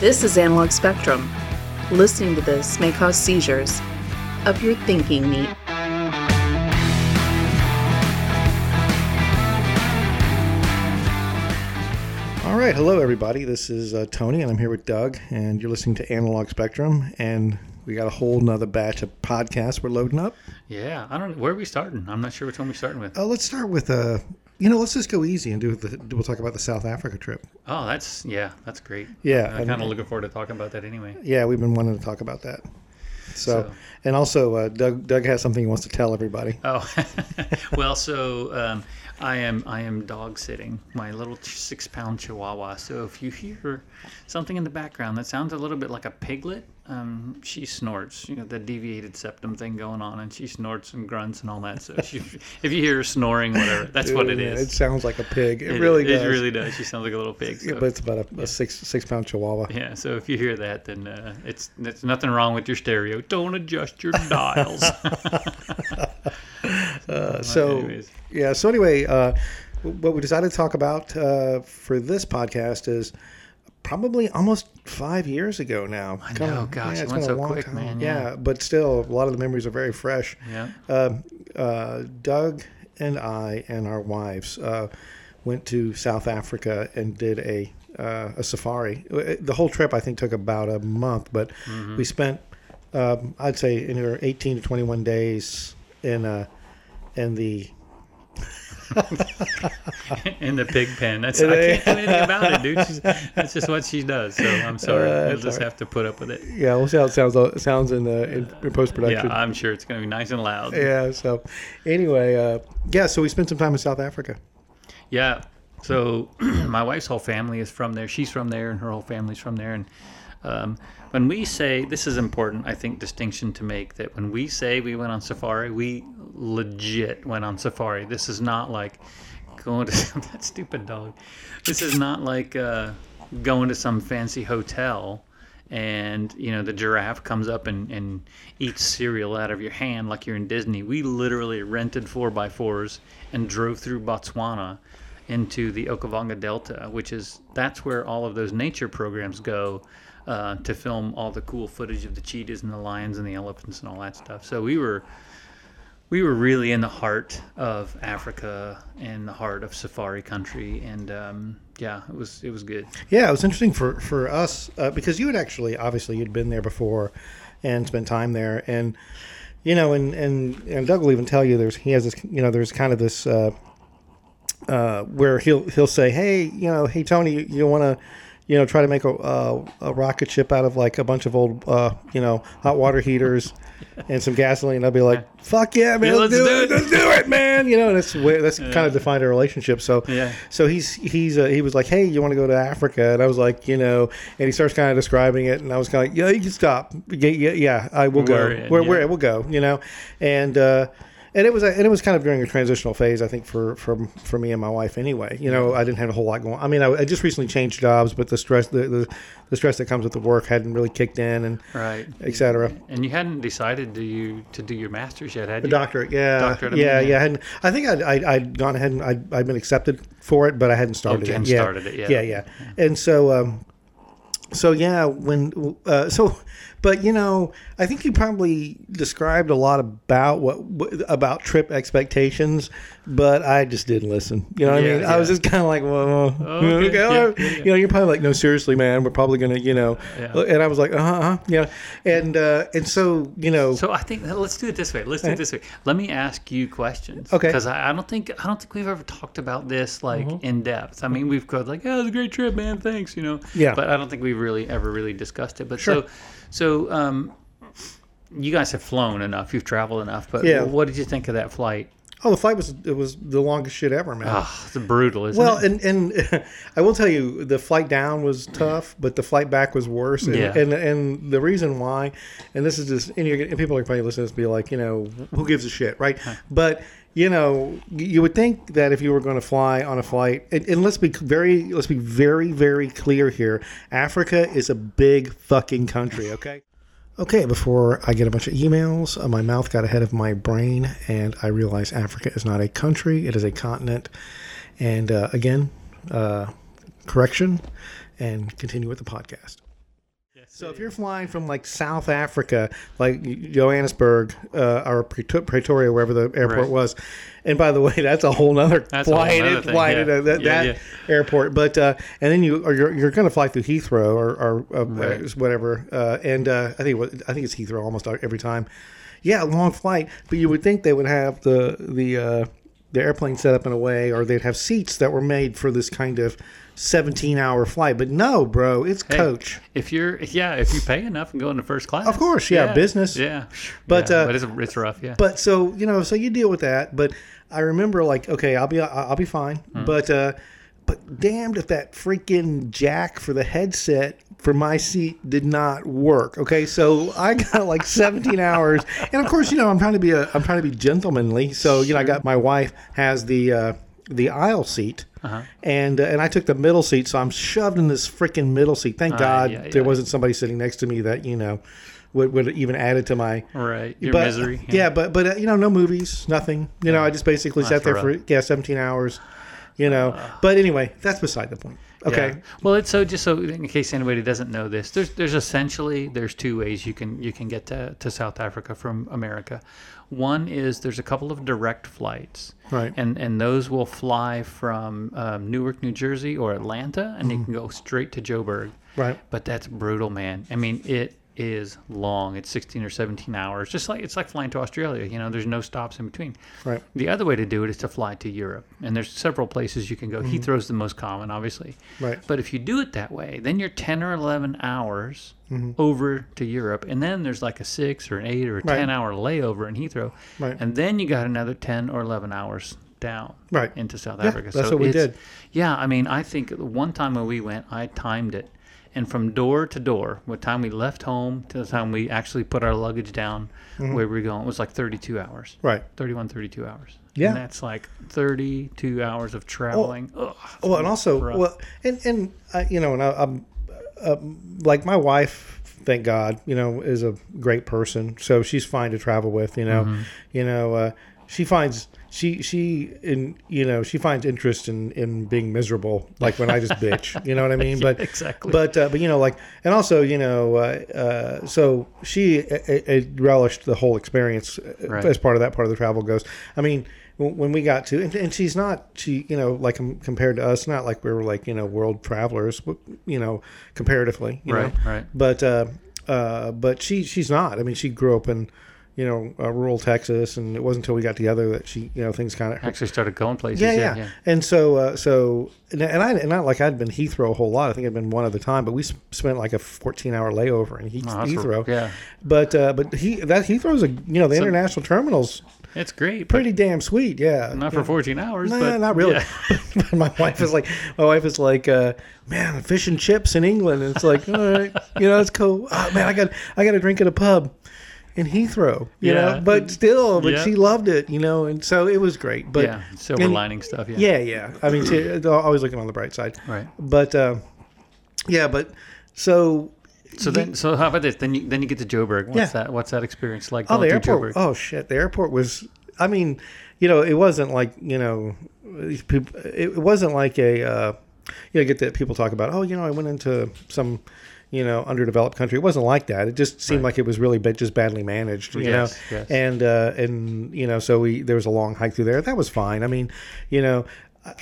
This is Analog Spectrum. Listening to this may cause seizures. Up your thinking, neat. All right, hello everybody. This is uh, Tony, and I'm here with Doug, and you're listening to Analog Spectrum, and we got a whole nother batch of podcasts we're loading up. Yeah, I don't. Know. Where are we starting? I'm not sure which one we're starting with. Uh, let's start with uh, you know, let's just go easy and do the. We'll talk about the South Africa trip. Oh, that's yeah, that's great. Yeah, I'm kind of looking forward to talking about that anyway. Yeah, we've been wanting to talk about that. So, So- and also, uh, Doug Doug has something he wants to tell everybody. Oh, well, so um, I am I am dog sitting my little six pound Chihuahua. So if you hear something in the background that sounds a little bit like a piglet, um, she snorts. You know the deviated septum thing going on, and she snorts and grunts and all that. So she, if you hear her snoring, whatever, that's what it is. It sounds like a pig. It, really does. It really does. She sounds like a little pig. Yeah, but it's about a, a six six pound Chihuahua. Yeah, so if you hear that, then uh, it's it's nothing wrong with your stereo. Don't adjust your dials. Uh, so anyways. yeah. So anyway, uh, what we decided to talk about uh, for this podcast is probably almost five years ago now. I know, gosh, it went so quick, man, yeah. but still, a lot of the memories are very fresh. yeah, Uh, uh, Doug and I and our wives uh, went to South Africa and did a uh, a safari. The whole trip, I think, took about a month, but Mm-hmm. we spent, um, I'd say, in our 18 to 21 days in uh, in the in the pig pen. That's I can't do anything about it, dude. She's, that's just what she does. So I'm sorry. Uh, You'll just right. have to put up with it. yeah. We'll see how it sounds. It sounds in the in, in post Yeah, production. I'm sure it's gonna be nice and loud. Yeah. So anyway, uh, yeah. So we spent some time in South Africa. Yeah. So my wife's whole family is from there. She's from there, and her whole family's from there. And um, when we say this is important, I think distinction to make that when we say we went on safari, we legit went on safari. This is not like going to that stupid dog. This is not like uh, going to some fancy hotel. And you know the giraffe comes up and, and eats cereal out of your hand like you're in Disney. We literally rented four by fours and drove through Botswana into the Okavango Delta, which is that's where all of those nature programs go uh, to film all the cool footage of the cheetahs and the lions and the elephants and all that stuff. So we were we were really in the heart of Africa and the heart of safari country, and um, yeah, it was it was good. Yeah, it was interesting for for us uh, because you had actually obviously you'd been there before and spent time there, and you know, and and and Doug will even tell you there's he has this you know there's kind of this uh, uh, where he'll he'll say, hey, you know, hey Tony, you, you want to you know try to make a, a a rocket ship out of like a bunch of old uh, you know hot water heaters. And some gasoline. I'll be like, "Fuck yeah, man! Yeah, let's, do, do it. it." Let's do it, man!" You know, and that's that's kind of defined our relationship. So, Yeah. so he's he's uh, he was like, "Hey, you want to go to Africa?" And I was like, "You know," and he starts kind of describing it, and I was kind of like, "Yeah, you can stop. Yeah, yeah, yeah I will go. We're in, we're, yeah. we're we'll go." You know, and uh, and it was a, and it was kind of during a transitional phase, I think, for for for me and my wife. Anyway, you know, I didn't have a whole lot going. I mean, I, I just recently changed jobs, but the stress the, the the stress that comes with the work hadn't really kicked in, and Right. et cetera. And you hadn't decided to you to do your masters yet, had you? doctorate, yeah, Doctorate, I mean, yeah, yeah. yeah. I, hadn't, I think I'd, I'd, I'd gone ahead and I'd, I'd been accepted for it, but I hadn't started you it. yeah. started it, yeah. yeah, yeah. And so, um, so yeah, when uh, so, but you know, I think you probably described a lot about what about trip expectations, but I just didn't listen. You know what I Yeah, mean? I was just kind of like, well, Okay, okay, yeah, yeah, yeah. you know, you're probably like, no, seriously, man, we're probably gonna, you know, Yeah. and I was like, uh huh, uh-huh, yeah, and uh, and so you know, So I think let's do it this way. Let's do it this way. Let me ask you questions. Okay. Because I, I don't think I don't think we've ever talked about this like Mm-hmm. in depth. I mean, we've got like, oh, it was a great trip, man. Thanks, you know. Yeah. But I don't think we've really ever really discussed it. But Sure. so, so um, you guys have flown enough. You've traveled enough. But Yeah. what did you think of that flight? oh, the flight was it was the longest shit ever, man. Oh, it's brutal, isn't Well, it? Well, and and I will tell you, the flight down was tough, but the flight back was worse. And, Yeah. and and the reason why, and this is just, and, you're, and people are probably listening to this, be like, you know, who gives a shit, right? But you know, you would think that if you were going to fly on a flight, and, and let's be very, let's be very, very clear here. Africa is a big fucking country, okay? Okay, before I get a bunch of emails, uh, my mouth got ahead of my brain, and I realized Africa is not a country; it is a continent. And uh, again, uh, correction, and continue with the podcast. So if you're flying from like South Africa, like Johannesburg uh, or Pretoria, wherever the airport Right. was, and by the way, that's a whole nother That's a whole flight, thing, flight yeah. into that, Yeah, that yeah. airport. But uh, and then you or you're, you're going to fly through Heathrow or, or uh, Right. whatever, uh, and uh, I think I think it's Heathrow almost every time. Yeah, long flight, but you would think they would have the the uh, the airplane set up in a way, or they'd have seats that were made for this kind of 17 hour flight. But no, bro, it's Hey, coach. If you're, yeah, if you pay enough and go into first class, Of course, yeah, business. yeah. But, yeah, uh, but it's, it's rough, yeah. But so you know, so you deal with that. But I remember like, okay, I'll be I'll be fine. Hmm. But uh, but damned if that freaking jack for the headset for my seat did not work. Okay, so I got like 17 hours, and of course, you know, I'm trying to be a I'm trying to be gentlemanly. So you know, I got my wife has the uh, the aisle seat. Uh-huh. And uh, and I took the middle seat, so I'm shoved in this freaking middle seat. Thank God yeah, there yeah. wasn't somebody sitting next to me that you know would, would even added to my right, your but, misery. Yeah, but but uh, you know, no movies, nothing. You know, I just basically sat there rough. for yeah, seventeen hours. You know, but anyway, that's beside the point. Okay, Yeah. Well, it's so just so in case anybody doesn't know this, there's there's essentially there's two ways you can you can get to, to South Africa from America. One is there's a couple of direct flights, Right. And and those will fly from um, Newark, New Jersey, or Atlanta, and you can go straight to Joburg. Mm-hmm. Right. But that's brutal, man. I mean, it is long. It's 16 or 17 hours. Just like it's like flying to Australia. You know, there's no stops in between. Right. The other way to do it is to fly to Europe, and there's several places you can go. Heathrow's the most common, obviously. Mm-hmm. Right. But if you do it that way, then you're 10 or 11 hours Mm-hmm. over to Europe, and then there's like a six or an eight or a Right. 10 hour layover in Heathrow, Right. and then you got another 10 or 11 hours down Right. into South Yeah, Africa. that's so what we did. Yeah, I mean, I think one time when we went, I timed it. And from door to door, what time we left home to the time we actually put our luggage down Mm-hmm. where we were going, it was like 32 hours. Right. 31, 32 hours. Yeah. And that's like 32 hours of traveling. Ugh. Well, and also, rough. well, and and uh, you know, and I, I'm uh, like my wife. Thank God, you know, is a great person, so she's fine to travel with. You know, Mm-hmm. you know, uh, she finds she she in you know she finds interest in in being miserable, like when I just bitch. You know what I mean? But exactly. But uh, but you know, like, and also you know, uh, uh, so she uh, uh, relished the whole experience uh, Right. as part of that part of the travel goes. I mean, when we got to, and, and she's not, she you know, like compared to us, not like we were like you know world travelers, you know, comparatively, you Right, know, right. But uh, uh, but she she's not. I mean, she grew up in. You know, uh, rural Texas, and it wasn't until we got together that she, you know, things kind of actually started going places. yeah, Yeah, yeah. And so, uh, so, and and I, and not like I'd been Heathrow a whole lot. I think I'd been one at a time, but we spent like a 14 hour layover in Heath- Oh, Heathrow. yeah. But, uh, but he, that Heathrow's a, you know, the international terminal's It's great. pretty damn sweet. Yeah. not for 14 hours. No, but not really. yeah. My wife is like, my wife is like, uh, man, fish and chips in England. And it's like, all right, you know, it's cool. Oh, man, I got, I got a drink at a pub in Heathrow, you Yeah. know, but still, but Yeah. she loved it, you know, and so it was great. But yeah, silver and- lining stuff. Yeah. yeah, yeah. I mean, she, always looking on the bright side. Right. But uh, yeah, but so So then, so how about this? Then you then you get to Joburg. What's Yeah. that? What's that experience like? oh, the airport. Joburg? Oh shit, the airport was. I mean, you know, it wasn't like you know. It wasn't like a. Uh, you know, get that people talk about. Oh, you know, I went into some. You know, underdeveloped country. It wasn't like that. It just seemed like it was really ba- just badly managed. You Yes, know, yes. and uh, and you know, so we there was a long hike through there. That was fine. I mean, you know,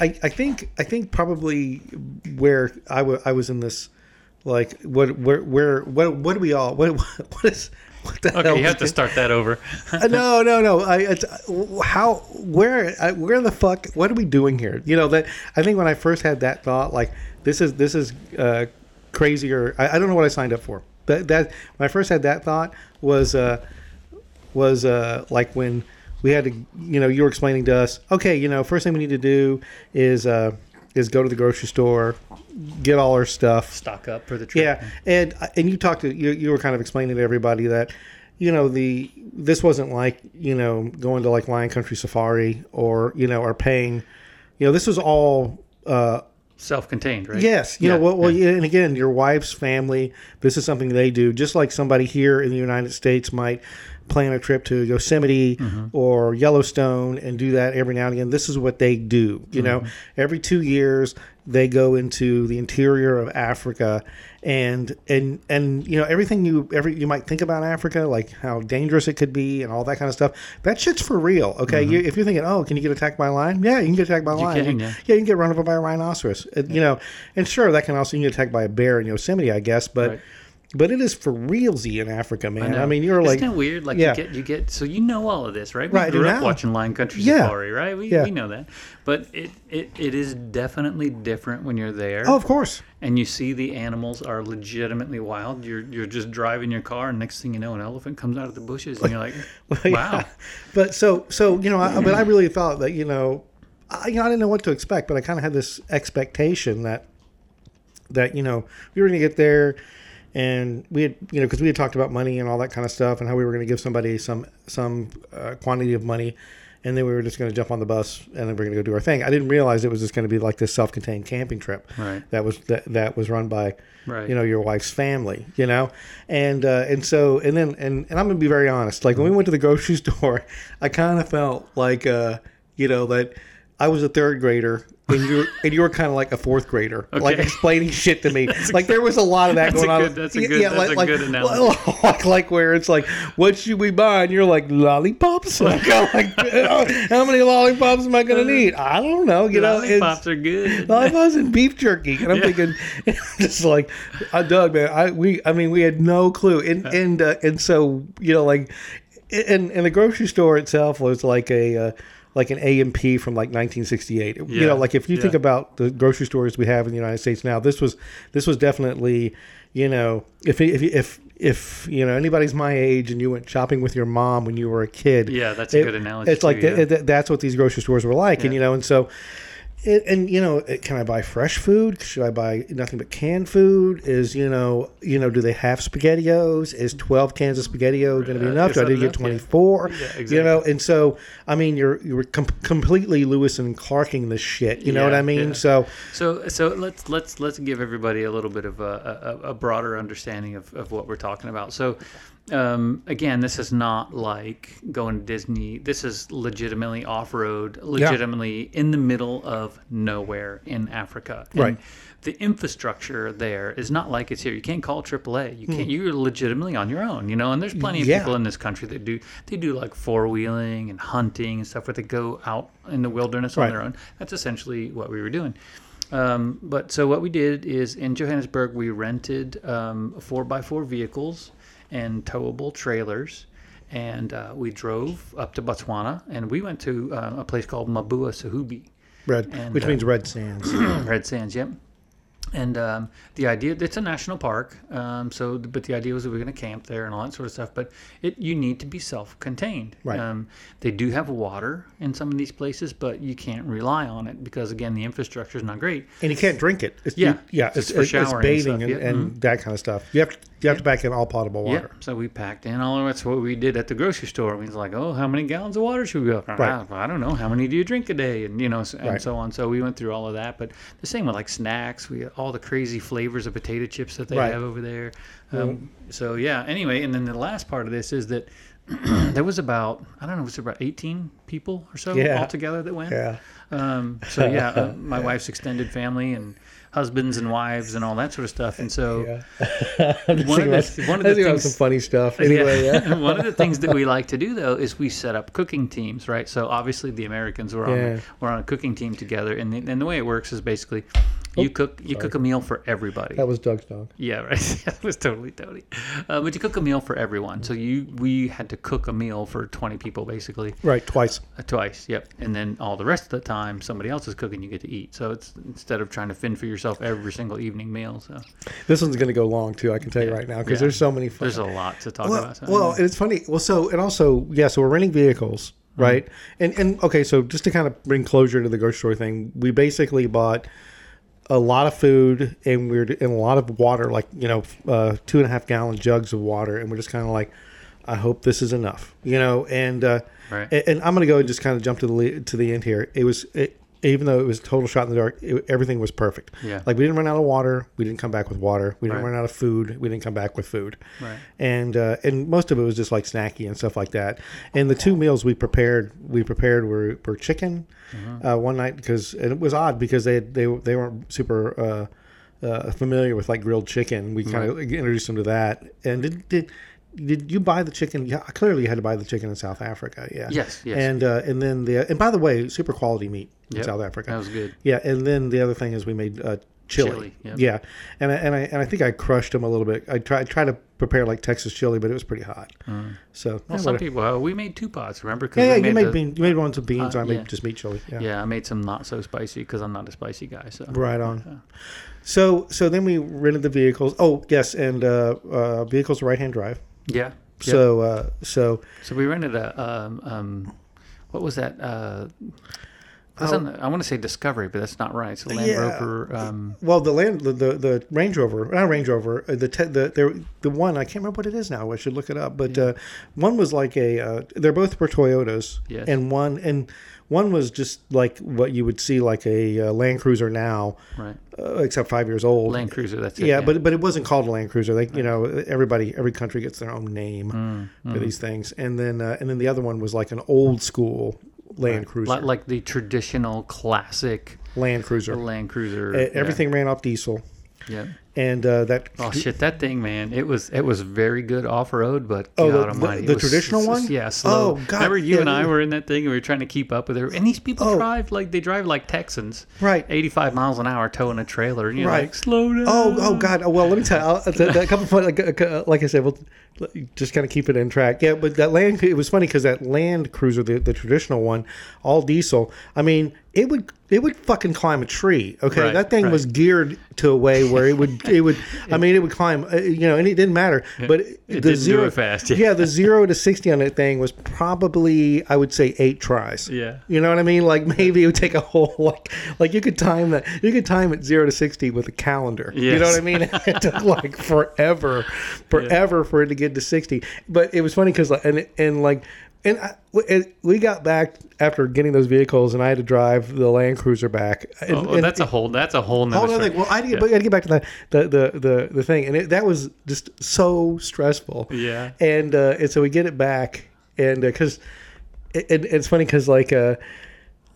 I, I think I think probably where I I was in this like what where where what what do we all what what is what the hell Okay, you have to start that over. Uh, no no no I it's, how where I, where the fuck what are we doing here you know that I think when I first had that thought like this is this is uh, crazier I, I don't know what I signed up for that that when I first had that thought was uh was uh like when we had to you know you were explaining to us okay you know first thing we need to do is uh is go to the grocery store get all our stuff Stock up for the trip. yeah, and and you talked to you, you were kind of explaining to everybody that you know the this wasn't like you know going to like Lion Country Safari or you know or paying, you know this was all. Uh, Self-contained, right? Yes, you Yeah, know, well, well yeah. and again, your wife's family. This is something they do, just like somebody here in the United States might plan a trip to Yosemite Mm-hmm. or Yellowstone and do that every now and again. This is what they do. You know, Mm-hmm. every two years, they go into the interior of Africa, and and and you know everything you every you might think about Africa, like how dangerous it could be and all that kind of stuff. That shit's for real. Okay, you, if you're thinking, oh, can you get attacked by a lion? Yeah, you can get attacked by a lion. can, yeah. yeah, you can get run over by a rhinoceros. Uh, You know, and sure, that can also you can get attacked by a bear in Yosemite, I guess, but. Right. But it is for realsy in Africa, man. I, know. mean, you're like, Isn't it weird? Like Yeah. you get you get so you know all of this, right? We Right, I grew up watching Lion Country Yeah. Safari, right? We, Yeah. we know that. But it, it, it is definitely different when you're there oh, of course. and you see the animals are legitimately wild. You're you're just driving your car and next thing you know an elephant comes out of the bushes and you're like, Yeah. Wow. But so so you know, I, but I really thought that you know, I, you know, I didn't know what to expect, but I kind of had this expectation that that you know we were going to get there, and we had you know because we had talked about money and all that kind of stuff, and how we were going to give somebody some some uh, quantity of money. And then we were just going to jump on the bus, and then we are going to go do our thing. I didn't realize it was just going to be like this self-contained camping trip Right. that was that, that was run by Right. you know your wife's family you know and uh, and so and then and, and i'm gonna be very honest like when we went to the grocery store i kind of felt like uh you know that i was a third grader and you were, and you were kind of like a fourth grader, like explaining shit to me. like there was a lot of that That's a going on. that's a good- that's a like, good analogy. Like, like where it's like, what should we buy? And you're like, lollipops. Like, like, how many lollipops am I gonna need? I don't know. You know, Lollipops are good. lollipops and beef jerky, and I'm thinking, just like, I Doug, man, I we, I mean, we had no clue, and and uh, and so you know, like, and and the grocery store itself was like a. Uh, like an A and P from like 1968. You know, like if you think about the grocery stores we have in the United States now, this was this was definitely, you know, if if if if you know anybody's my age and you went shopping with your mom when you were a kid, Yeah, that's a good analogy It's like too, th- yeah. th- that's what these grocery stores were like, and you know, and so it, and you know, eh, can I buy fresh food? Should I buy nothing but canned food? Is you know, you know, do they have Spaghettios? Is twelve cans of Spaghettio going to be enough? is Do I that need to get enough? Yeah. twenty four? Yeah, You know, and so I mean, you're you're com- completely Lewis and Clarking this shit. You know what I mean? yeah. So So so let's let's let's give everybody a little bit of a, a, a broader understanding of, of what we're talking about. So um, again, this is not like going to Disney. This is legitimately off road, legitimately in the middle of nowhere in Africa. And Right. The infrastructure there is not like it's here. You can't call AAA. You can't. You're legitimately on your own. You know, and there's plenty of Hmm. Yeah. people in this country that do they do like four wheeling and hunting and stuff where they go out in the wilderness on Right. their own. That's essentially what we were doing. Um, but so what we did is in Johannesburg we rented um, four by four vehicles and towable trailers, and uh, we drove up to Botswana and we went to uh, a place called Mabuasehube. red, And, which uh, means red sands. Red Sands, yep. And um, the idea, it's a national park. Um, so, but the idea was that we are going to camp there and all that sort of stuff. But it, you need to be self-contained. Right. Um, they do have water in some of these places, but you can't rely on it because again, the infrastructure is not great. and you can't drink it. It's, Yeah, you- yeah, it's it's, for it's, and bathing and, yeah, and that kind of stuff. You have to, you have to back in all potable water. Yeah. So we packed in all of That's what we did at the grocery store. We was like, oh, how many gallons of water should we go? Right. I, I don't know. How many do you drink a day? And you know, and Right. so on. So we went through all of that. But the same with like snacks. We all the crazy flavors of potato chips that they Right. have over there. Um, So yeah. Anyway, and then the last part of this is that. there was about I don't know, was there about eighteen people or so Yeah. altogether that went? Yeah. Um, so yeah, uh, my wife's extended family and husbands and wives and all that sort of stuff. And so Yeah. One of the- one of I the things- some funny stuff. Anyway, yeah. One of the things that we like to do though is we set up cooking teams, right? So obviously the Americans were on Yeah. we're on a cooking team together, and the, and the way it works is basically you cook you cook a meal for everybody. That was Doug's dog. Yeah, right. that was totally Tony. Uh, but you cook a meal for everyone. So you we had to cook a meal for twenty people basically Right, twice. uh, twice. Yep. And then all the rest of the time somebody else is cooking, you get to eat. So it's instead of trying to fend for yourself every single evening meal. So This one's going to go long too. I can tell you right now because Yeah. there's so many. Fun. there's a lot to talk well, about. So well, it's funny. Well, so and also, yeah. So we're renting vehicles, Mm-hmm. right? And and okay, so just to kind of bring closure to the grocery store thing, we basically bought a lot of food and we're in a lot of water, like you know, uh, two and a half gallon jugs of water, and we're just kind of like, I hope this is enough, you know. And uh, Right. and, and I'm going to go and just kind of jump to the to the end here. It was it, even though it was a total shot in the dark, it, everything was perfect. Yeah. Like we didn't run out of water, we didn't come back with water. We didn't Right. run out of food, we didn't come back with food. Right. And uh, and most of it was just like snacky and stuff like that. And the two meals we prepared we prepared were, were chicken Mm-hmm. uh, one night because and it was odd because they they they weren't super. Uh, uh, familiar with like grilled chicken, we kind of introduced them to that. And did, did did you buy the chicken? Yeah, clearly you had to buy the chicken in South Africa. Yeah. Yes, yes. And uh, and then the and by the way, super quality meat in Yep, South Africa. That was good. Yeah, and then the other thing is we made uh, chili. Chili, yep. Yeah, and I, and I and I think I crushed them a little bit. I tried try to prepare like Texas chili, but it was pretty hot. So Well, some people, uh, we made two pots, remember? yeah, yeah, you made the- bean, you made ones with beans. Uh, I made yeah. just meat chili. Yeah. Yeah, I made some not so spicy because I'm not a spicy guy. So Right on. So so then we rented the vehicles. Oh yes, and uh, uh, vehicles right hand drive. Yeah. So, uh, so so we rented a um, um, what was that? Uh, wasn't, I want to say Discovery, but that's not right. It's a Land. Yeah. Rover. Um, well the land the, the, the Range Rover not Range Rover uh, the te- the there the one I can't remember what it is now. I should look it up. But uh, one was like a uh, they're both were Toyotas. Yes. And one and one was just like what you would see like a uh, Land Cruiser now, right. uh, except five years old. Land Cruiser. That's it. yeah, but but it wasn't called a Land Cruiser. They, you know, everybody, every country gets their own name Mm, for these things. And then, uh, and then the other one was like an old school Land Cruiser. like, like the traditional classic Land Cruiser. Land Cruiser. E- yeah. Everything ran off diesel, Yeah. And uh, that. Oh shit! That thing, man, it was it was very good off road, but Oh, God the- the- the was traditional s- s- one? Yeah, slow. Oh, God, Remember you yeah, and I we- were in that thing, and we were trying to keep up with it. And these people Oh. drive like they drive like Texans, Right. Eighty-five miles an hour towing a trailer, and you're Right. like, slow down. Oh, oh God! Oh, well, let me tell you. I'll- couple of like, uh, like I said, we'll just kind of keep it in track. Yeah, but that land, it was funny because that Land Cruiser, the, the traditional one, all diesel. I mean, it would it would fucking climb a tree. Okay, Right, that thing right. was geared to a way where it would it would. I mean, it would climb. Uh, you know, and it didn't matter. But It the didn't do zero it fast, yeah. yeah, the zero to sixty on that thing was probably I would say eight tries. Yeah. You know what I mean? Like maybe it would take a whole like like you could time that you could time it zero to sixty with a calendar. You know what I mean? it took like forever, forever for it to get to sixty. But it was funny because and and like and I, we got back after getting those vehicles, and I had to drive the Land Cruiser back. And, Oh, well, and- that's a whole. That's a whole. Nother no! story. Well, I had to get, Yeah. I had to get back to that the the the, the thing, and it, that was just so stressful. Yeah. And uh, and so we get it back, and because it, it, it's funny because like uh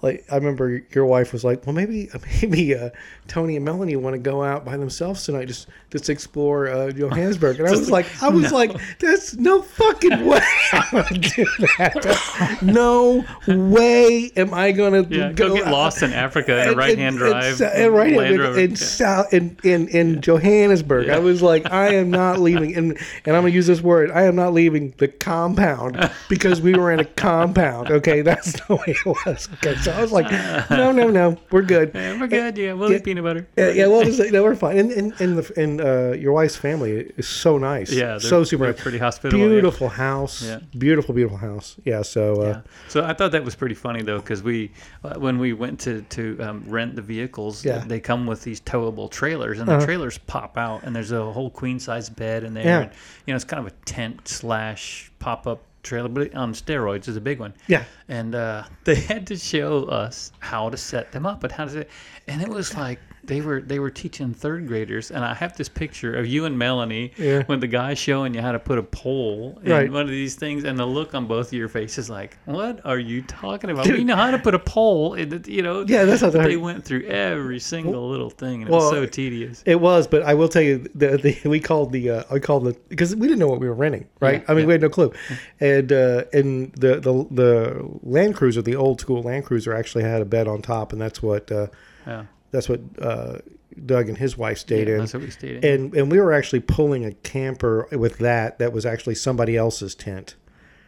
like I remember your wife was like, well maybe maybe uh, Tony and Melanie want to go out by themselves tonight, just just explore uh, Johannesburg, and I was like, I was like, that's no fucking way I'm gonna do that. No way am I gonna Yeah, go get out- lost in Africa in a right-hand and- drive. and, right in, in, South in in, in Johannesburg. I was like, I am not leaving, and and I'm gonna use this word. I am not leaving the compound because we were in a compound. Okay, that's the way it was. Okay, so I was like, no, no, no, we're good. Yeah, we're good. Yeah, we'll Yeah. Peanut butter. Yeah, yeah, well, just, no, we're fine. And and and, the, and uh, your wife's family is so nice. Yeah, so super nice. pretty hospitable, yeah. Beautiful house. Yeah. Beautiful, beautiful house. Yeah. So. Uh, Yeah. So I thought that was pretty funny though, because we, uh, when we went to to um, rent the vehicles, Yeah. they come with these towable trailers, and Uh-huh. the trailers pop out, and there's a whole queen size bed in there. Yeah. And, you know, it's kind of a tent slash pop up trailer, on steroids is a big one. Yeah. And uh, they had to show us how to set them up and how to, and it was like they were they were teaching third graders, and I have this picture of you and Melanie Yeah. when the guy's showing you how to put a pole in Right. one of these things, and the look on both of your faces like, "What are you talking about? We know how to put a pole." In the, you know, Yeah, that's that they hard. went through every single little thing, and it was so tedious. It was, but I will tell you, the, the we called the uh, I called the because we didn't know what we were renting, right? Yeah, I mean, yeah. we had no clue, and uh, and the, the the Land Cruiser, the old school Land Cruiser, actually had a bed on top, and that's what uh, Yeah, that's what uh, Doug and his wife stayed yeah in. that's what we stayed in. And and we were actually pulling a camper with that that was actually somebody else's tent.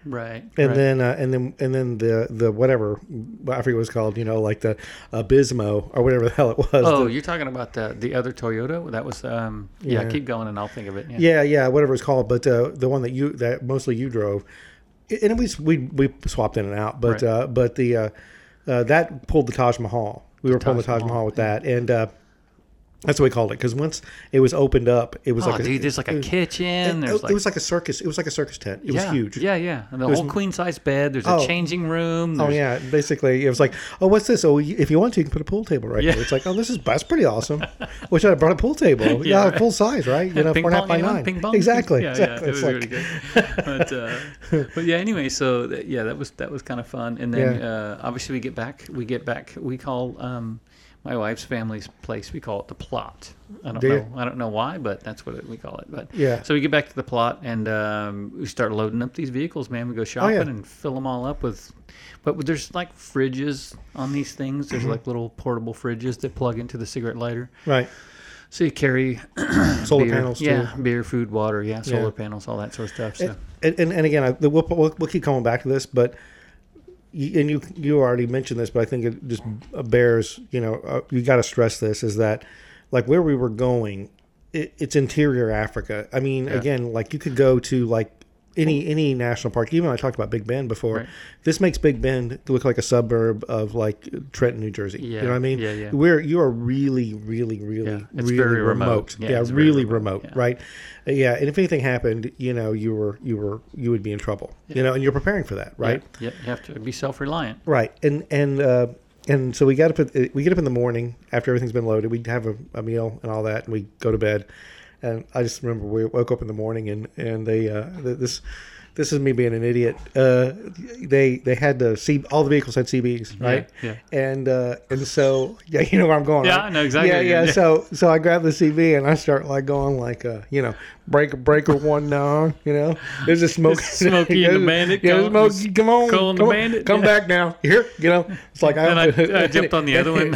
right, And right. then uh, and then and then the the whatever I forget what it's called, you know, like the uh, Bismo or whatever the hell it was. Oh, The- you're talking about the the other Toyota? That was um yeah. Yeah. Keep going and I'll think of it. Yeah. Yeah, yeah, whatever it's called, but uh, the one that you that mostly you drove, and we we we swapped in and out, but Right. uh, but the uh, uh, that pulled the Taj Mahal. We were pulling the Taj Taj Mahal Mahal, with that, and uh, That's what we called it because once it was opened up, it was Oh, like a, dude, there's like a it, kitchen. it, it like was like a circus. It was like a circus tent. It yeah, was huge. Yeah, yeah. And the whole queen size bed. There's a Oh. changing room. Oh yeah, basically it was like, oh, what's this? Oh, if you want to, you can put a pool table right Yeah. here. It's like, oh, this is that's pretty awesome. Wish I brought a pool table. Yeah, right. full size, right? You know, ping four and a half by nine. ping pong. Exactly. Yeah, exactly. yeah, it It's was like- really good. But, uh, but yeah, anyway, so yeah, that was that was kind of fun. And then Yeah. uh, obviously we get back, we get back. We call um, my wife's family's place. We call it the plot. I don't Do you? know. I don't know why, but that's what it, we call it. But Yeah. So we get back to the plot and um, we start loading up these vehicles. Man, we go shopping Oh, yeah. and fill them all up with. But there's like fridges on these things. Mm-hmm. There's like little portable fridges that plug into the cigarette lighter. right. So you carry Solar beer, panels too. yeah, beer, food, water, yeah, solar Yeah. panels, all that sort of stuff. So And, and, and again, I, we'll, we'll, we'll keep coming back to this, but you, and you you already mentioned this, but I think it just bears you know uh, you got to stress this is that like where we were going, it, it's interior Africa. I mean, Yeah. again, like you could go to like any any national park. Even I talked about Big Bend before. Right. This makes Big Bend look like a suburb of like Trenton, New Jersey. Yeah, You know what I mean? yeah, yeah. We're you are really, really, really, Yeah, it's really very remote. remote. Yeah, Yeah, really remote, remote. yeah. Right. Yeah, and if anything happened, you know, you were you were you would be in trouble. You know, and you're preparing for that, right? Yeah, you have to be self-reliant. Right. And and uh, and so we got up at, we get up in the morning after everything's been loaded. We have a, a meal and all that, and we go to bed. And I just remember we woke up in the morning and and they uh, this. This is me being an idiot. Uh, they they had the C all the vehicles had CBs, right? yeah. And uh, and so yeah, you know where I'm going. Yeah, right? I know exactly Yeah, where yeah. So so I grab the CB and I start like going like uh, you know breaker breaker one down. You know, there's a smoke. Smokey and the Bandit Yeah, Smokey, come on, the come on, Bandit, come back now. Here, you know, it's like And I- I jumped on the other one.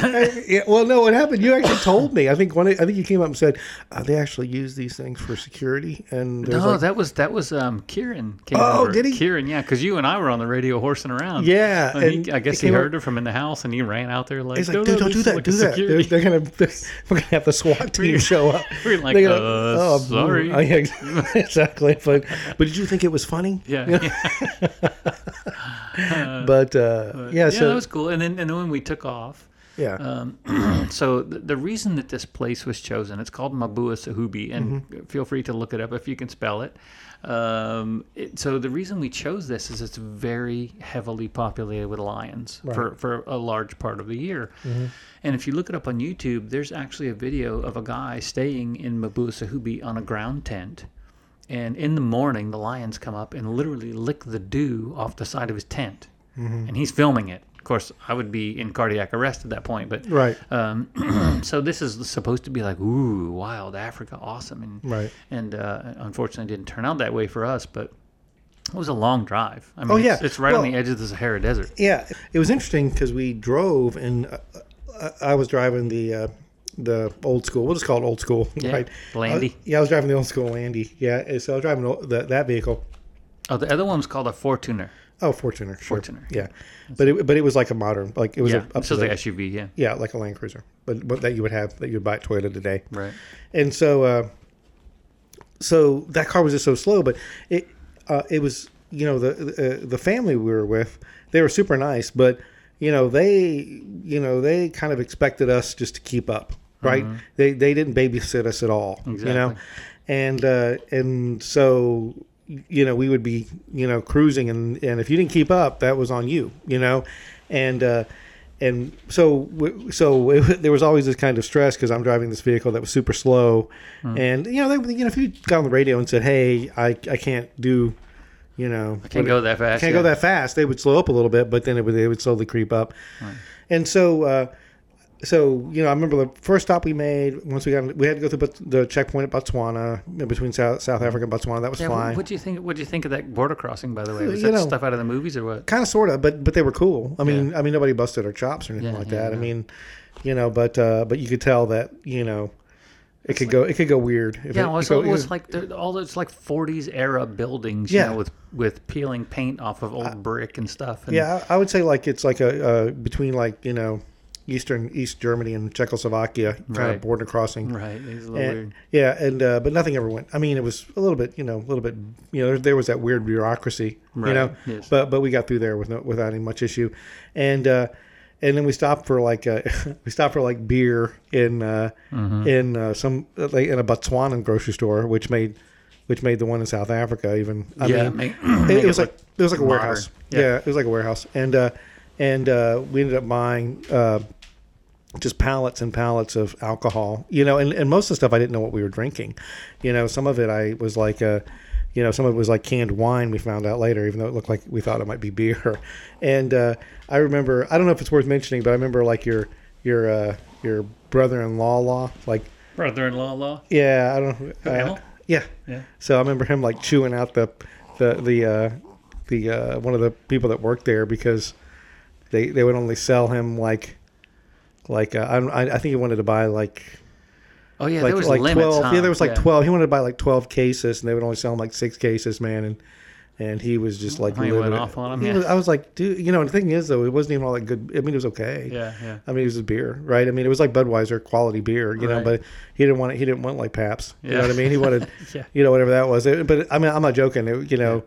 yeah, well, no, what happened? You actually told me. I think one. I think you came up and said uh, they actually use these things for security. And No, like, that was that was um, Kieran. Came Oh, over. did he? Kieran, yeah, because you and I were on the radio horsing around. Yeah, And he, I guess he heard up- her from in the house, and he ran out there like, He's like, "No, dude, no, don't do that. like do that. They're, they're gonna, they're, we're gonna have the SWAT team show up. We're like, uh, sorry. Oh, yeah, exactly. But but did you think it was funny? Yeah, yeah. But uh, yeah, yeah, so that was cool. And then and then when we took off, yeah, Um, so the, the reason that this place was chosen, it's called Mabuasehube, and Mm-hmm. feel free to look it up if you can spell it. Um, it. So the reason we chose this is it's very heavily populated with lions for, for a large part of the year. Mm-hmm. And if you look it up on YouTube, there's actually a video of a guy staying in Mabuasehube on a ground tent. And in the morning, the lions come up and literally lick the dew off the side of his tent. Mm-hmm. And he's filming it. Of course, I would be in cardiac arrest at that point, but right, um, so this is supposed to be like, ooh, wild Africa, awesome, and right. and uh, unfortunately didn't turn out that way for us. But it was a long drive. I mean, Oh, yeah. it's right on the edge of the Sahara Desert. Yeah, it was interesting because we drove and uh, I was driving the uh, the old school. We'll just call it old school, Yeah, right? Landy. Uh, yeah, I was driving the old school Landy. Yeah, so I was driving the, that vehicle. Oh, the other one was called a Fortuner. Oh, Fortuner, sure. Fortuner. Yeah, but it but it was like a modern, like it was Yeah, a, up this like SUV. Yeah, yeah, like a Land Cruiser, but, but that you would have that you would buy at Toyota today. right. And so, uh, so that car was just so slow, but it uh, it was you know the uh, the family we were with they were super nice, but you know they you know they kind of expected us just to keep up, right? They they didn't babysit us at all, you know, and uh, and so you know we would be you know cruising and and if you didn't keep up, that was on you, you know, and. Uh, and so so it, there was always this kind of stress because I'm driving this vehicle that was super slow, Hmm. and you know they, you know if you got on the radio and said, "Hey, I, I can't do," you know, I can't go that fast. can't yeah. go that fast, they would slow up a little bit, but then it would they would slowly creep up, and so. Uh, so you know, I remember the first stop we made. Once we got, we had to go through the checkpoint at Botswana, between South, South Africa and Botswana. That was Yeah, fine. what do you think? What do you think of that border crossing? By the way, was You that know- stuff out of the movies or what? kind of sort of but but they were cool i mean i mean nobody busted our chops or anything Yeah, like yeah, that i mean you know but uh but you could tell that you know it could go it could go weird if Yeah, it, well, it so go- it was like the- all those like '40s era buildings, Yeah. you know, with with peeling paint off of old brick and stuff. And, yeah I, I would say like it's like a uh between like you know eastern east germany and czechoslovakia kind Right. of border crossing right. It's a little And- weird. yeah and uh but nothing ever went i mean it was a little bit you know a little bit you know there, there was that weird bureaucracy you know yes. but but we got through there with no without any much issue and uh and then we stopped for like uh, we stopped for like beer in uh, in uh, some like in a Botswanan grocery store, which made which made the one in South Africa even. I yeah, mean, make, it, make it was like it was like a modern. warehouse. Yeah. Yeah. it was like a warehouse, and uh, and uh, we ended up buying uh, just pallets and pallets of alcohol. You know, and, and most of the stuff I didn't know what we were drinking. You know, some of it I was like, uh, you know, some of it was like canned wine. We found out later, even though it looked like we thought it might be beer. And uh, I remember, I don't know if it's worth mentioning, but I remember like your your uh, your brother-in-law law, like brother-in-law law. yeah, I don't. Uh, yeah, Yeah. so I remember him like chewing out the the the uh, the uh, one of the people that worked there because they they would only sell him like like uh, I, I think he wanted to buy like Oh yeah, like there was like limits. twelve huh? yeah there was like Yeah. twelve he wanted to buy like twelve cases and they would only sell him like six cases man and and he was just like Oh, he went living off on He yeah. was- I was like dude you know and the thing is though it wasn't even all that good I mean it was okay Yeah, yeah. I mean, it was a beer, right? I mean, it was like Budweiser quality beer, you know. But he didn't want it. He didn't want like Pabst. You know what I mean? He wanted, Yeah. you know, whatever that was. It- but I mean, I'm not joking. It, you know,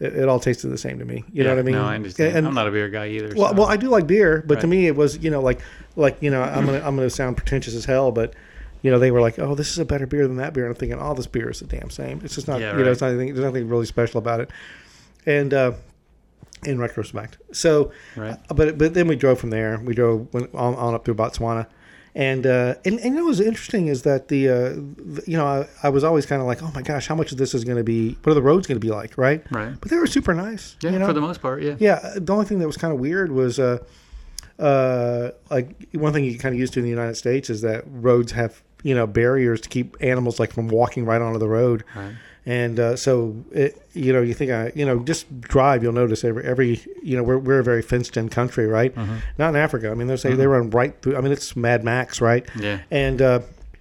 it, it all tasted the same to me. You know what I mean? No, I understand. And, I'm not a beer guy either. well, so. well, I do like beer, but to me, it was you know like like you know I'm gonna I'm gonna sound pretentious as hell, but you know they were like, oh, this is a better beer than that beer, and I'm thinking, oh, this beer is the damn same. It's just not Yeah, you know it's not anything. There's nothing really special about it. And uh, in retrospect, so right. but but then we drove from there. We drove went on, on up through Botswana, and uh, and and you know what was interesting is that the, uh, the you know I, I was always kind of like, oh my gosh, how much of this is going to be? What are the roads going to be like? Right. Right. But they were super nice. Yeah, you know? for the most part, yeah. Yeah. The only thing that was kind of weird was. Uh, uh, like one thing you kind of used to in the United States is that roads have you know barriers to keep animals like from walking right onto the road, Right. and uh, so it, you know you think I you know just drive you'll notice every every you know we're we're a very fenced in country right? Mm-hmm. not in Africa. I mean they say they run right through I mean it's Mad Max right? Yeah. and uh,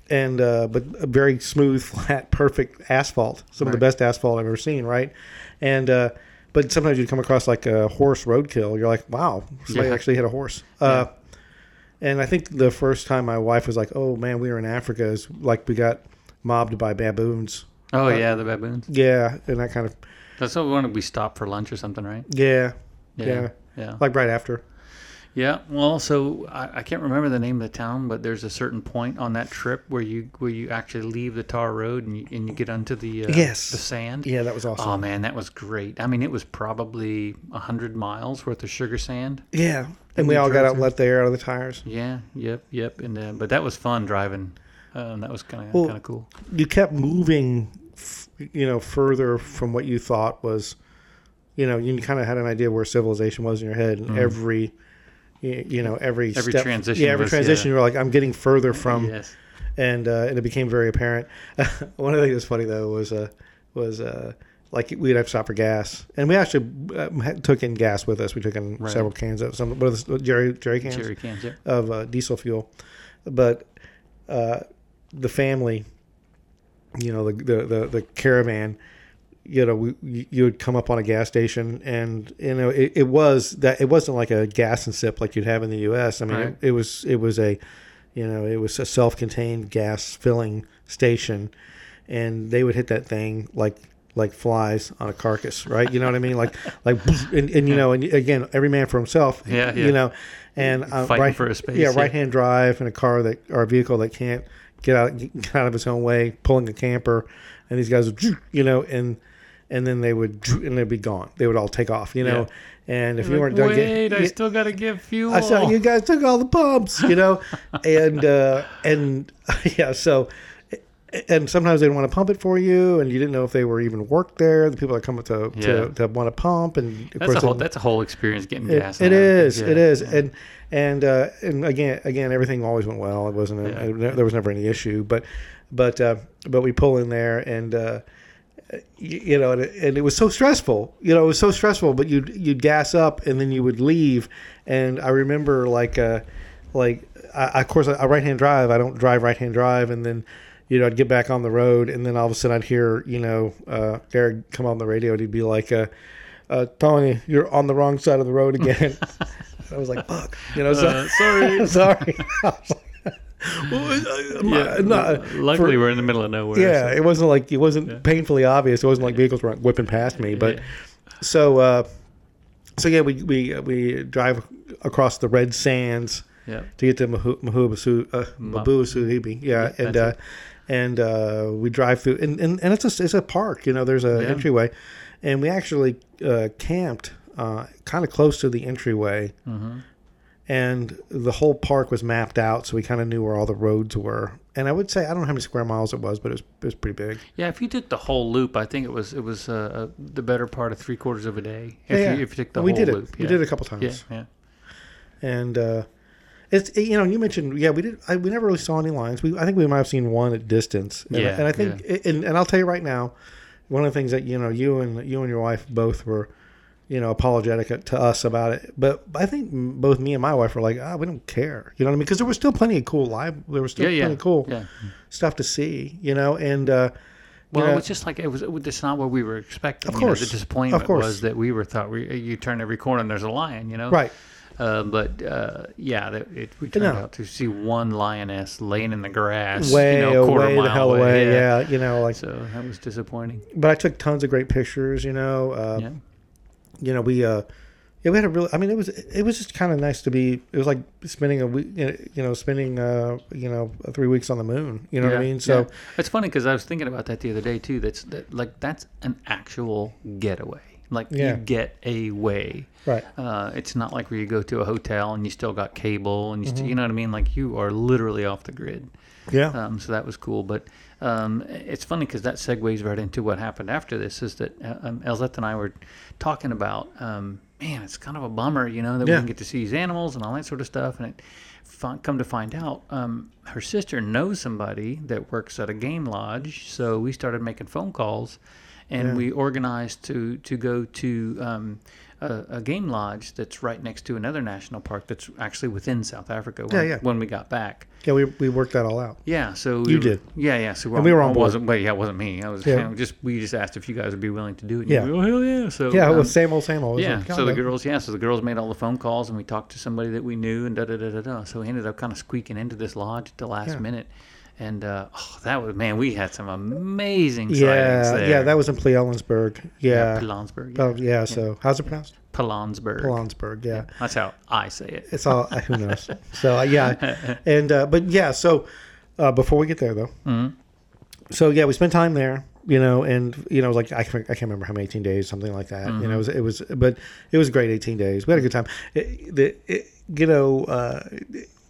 and uh, but a very smooth flat perfect asphalt. Some of the best asphalt I've ever seen right? And uh, but sometimes you come across like a horse roadkill. You're like wow somebody Yeah. actually hit a horse. Uh, and I think the first time my wife was like oh man we were in Africa is like we got mobbed by baboons Oh yeah, the baboons. yeah and that kind of That's the one we stopped for lunch or something, right? yeah Yeah. Yeah. Yeah. like right after. Yeah. Well, so I, I can't remember the name of the town, but there's a certain point on that trip where you where you actually leave the tar road and you, and you get onto the uh, Yes. the sand. Yeah, that was awesome. Oh man, that was great. I mean, it was probably a hundred miles worth of sugar sand. yeah, and we all got out and let the air out of the tires. Yeah. Yep. Yep. And uh, but that was fun driving. Um, that was kind of Well- kind of cool. You kept moving, f- you know, further from what you thought was, you know, you kind of had an idea where civilization was in your head, and every, you know, every. Every step, transition yeah, every was- transition, yeah. you were like, I'm getting further from, yes. and uh, and it became very apparent. One of the things that's funny though was uh, was uh, like we'd have to stop for gas, and we actually had- took in gas with us. We took in Right. several cans of some, what the, Jerry Jerry cans. Cherry cans. Yeah. of uh, diesel fuel, but uh, the family, you know, the the the, the caravan, you know, we, you- you would come up on a gas station, and you know, it, it was that it wasn't like a gas and sip like you'd have in the U.S. I mean, Right. it, it was it was a, you know, it was a self-contained gas filling station, and they would hit that thing like like flies on a carcass, right? You know what I mean? Like like, and, and you know, and again, every man for himself. Yeah, yeah. You know, and uh, Fighting right, for a space, Yeah, yeah. right hand drive in a car that or a vehicle that can't get out get out of its own way, pulling a camper, and these guys would, you know, and and then they would and they'd be gone. They would all take off, you know. And if you Like, weren't done, Wait, get, I still got to get fuel. I saw you guys took all the pumps, you know, and uh, and yeah, so and sometimes they didn't want to pump it for you, and you didn't know if they were even worked there. The people that come up to Yeah. to, to want to pump, and of That's a whole. That's a whole experience getting it, gas. It is, yeah, it is, yeah. And and uh, and again, again, everything always went well. It wasn't. A, there was never any issue. But but uh, but we pull in there and. Uh, you, you know, and it, and it was so stressful. You know, it was so stressful. But you'd you'd gas up and then you would leave. And I remember like uh, like I, of course I, I right hand drive. I don't drive right hand drive. And then you know I'd get back on the road and then all of a sudden I'd hear you know uh, come on the radio and he'd be like. Uh, uh, Tony, you're on the wrong side of the road again. I was like, fuck. You know, so, Uh, sorry. sorry. Well, Yeah, not- not- luckily for- we're in the middle of nowhere. yeah, so- it wasn't like, it wasn't painfully obvious. It wasn't like vehicles were whipping past me. But Yeah. so, uh, so yeah, we we uh, we drive across the red sands Yeah. to get to Mahu- Mahubasu, uh, Mabuasehube. Yeah, and uh, and uh, we drive through, and, and, and it's a it's a park. You know, there's a Yeah. entryway, and we actually uh, camped uh, kind of close to the entryway, Mm-hmm. and the whole park was mapped out, so we kind of knew where all the roads were. And I would say I don't know how many square miles it was, but it was it was pretty big. Yeah, if you did the whole loop, I think it was it was uh, uh, the better part of three quarters of a day. If, yeah, you, if you took the we whole did it. loop, We did it a couple times. Yeah, yeah. and uh, it's you know you mentioned yeah we did I, we never really saw any lions we I think we might have seen one at distance and, Yeah, and I think and, and I'll tell you right now one of the things that you know you and you and your wife both were you know apologetic to us about it but I think both me and my wife were like ah we don't care you know what I mean because there was still plenty of cool live there was still Yeah, yeah. plenty of cool Yeah. stuff to see you know and uh, Well, know, it was just like it was. It was just not what we were expecting. Of you know, course. the disappointment course. was that we were thought we, you turn every corner and there's a lion. You know, right Uh, but uh, yeah, that, it, we turned No. out to see one lioness laying in the grass, way you know, a quarter away mile the hell away yeah. you know like So that was disappointing. but I took tons of great pictures you know uh, yeah. you know, we uh, yeah, we had a really. I mean, it was it was just kind of nice to be. It was like spending a week, you know, spending uh, you know, three weeks on the moon. You know what I mean? So yeah. it's funny because I was thinking about that the other day too. That's that like that's an actual getaway. Like Yeah. you get away. right, Uh, it's not like where you go to a hotel and you still got cable and you, Mm-hmm. you know what I mean. Like you are literally off the grid. yeah, Um, so that was cool. But um, it's funny because that segues right into what happened after this. Is that uh, um, Elzette and I were talking about? Um, man, it's kind of a bummer, you know, that we Yeah. didn't get to see these animals and all that sort of stuff. And it, come to find out, um, her sister knows somebody that works at a game lodge. So we started making phone calls, and Yeah. we organized to to go to. Um, a, a game lodge that's right next to another national park that's actually within South Africa when, Yeah, yeah. when we got back. yeah. We we worked that all out. Yeah, so You were- did. Yeah, yeah. So we were on board. Wasn't, but yeah, it wasn't me. I was Yeah. you know, just we just asked if you guys would be willing to do it. And Yeah. you go, oh, hell yeah. So Yeah, it um, was same old, same old. Yeah. like, so the girls, yeah. So the girls made all the phone calls, and we talked to somebody that we knew, and da da da da da. So we ended up kind of squeaking into this lodge at the last Yeah. minute, and uh, oh, that was man, we had some amazing Yeah, there. yeah, that was in Pilanesberg. Yeah. Pilanesberg. Oh, Yeah. yeah. So how's it pronounced? Pilanesberg. Pilanesberg. Yeah. That's how I say it. It's all who knows. So uh, yeah, and uh, but yeah. So uh, before we get there though, Mhm. so yeah, we spent time there. You know, and you know, like I can't, I can't remember how many eighteen days, something like that. You know, it was it was, but it was a great eighteen days. We had a good time. It, the, it, you know, uh,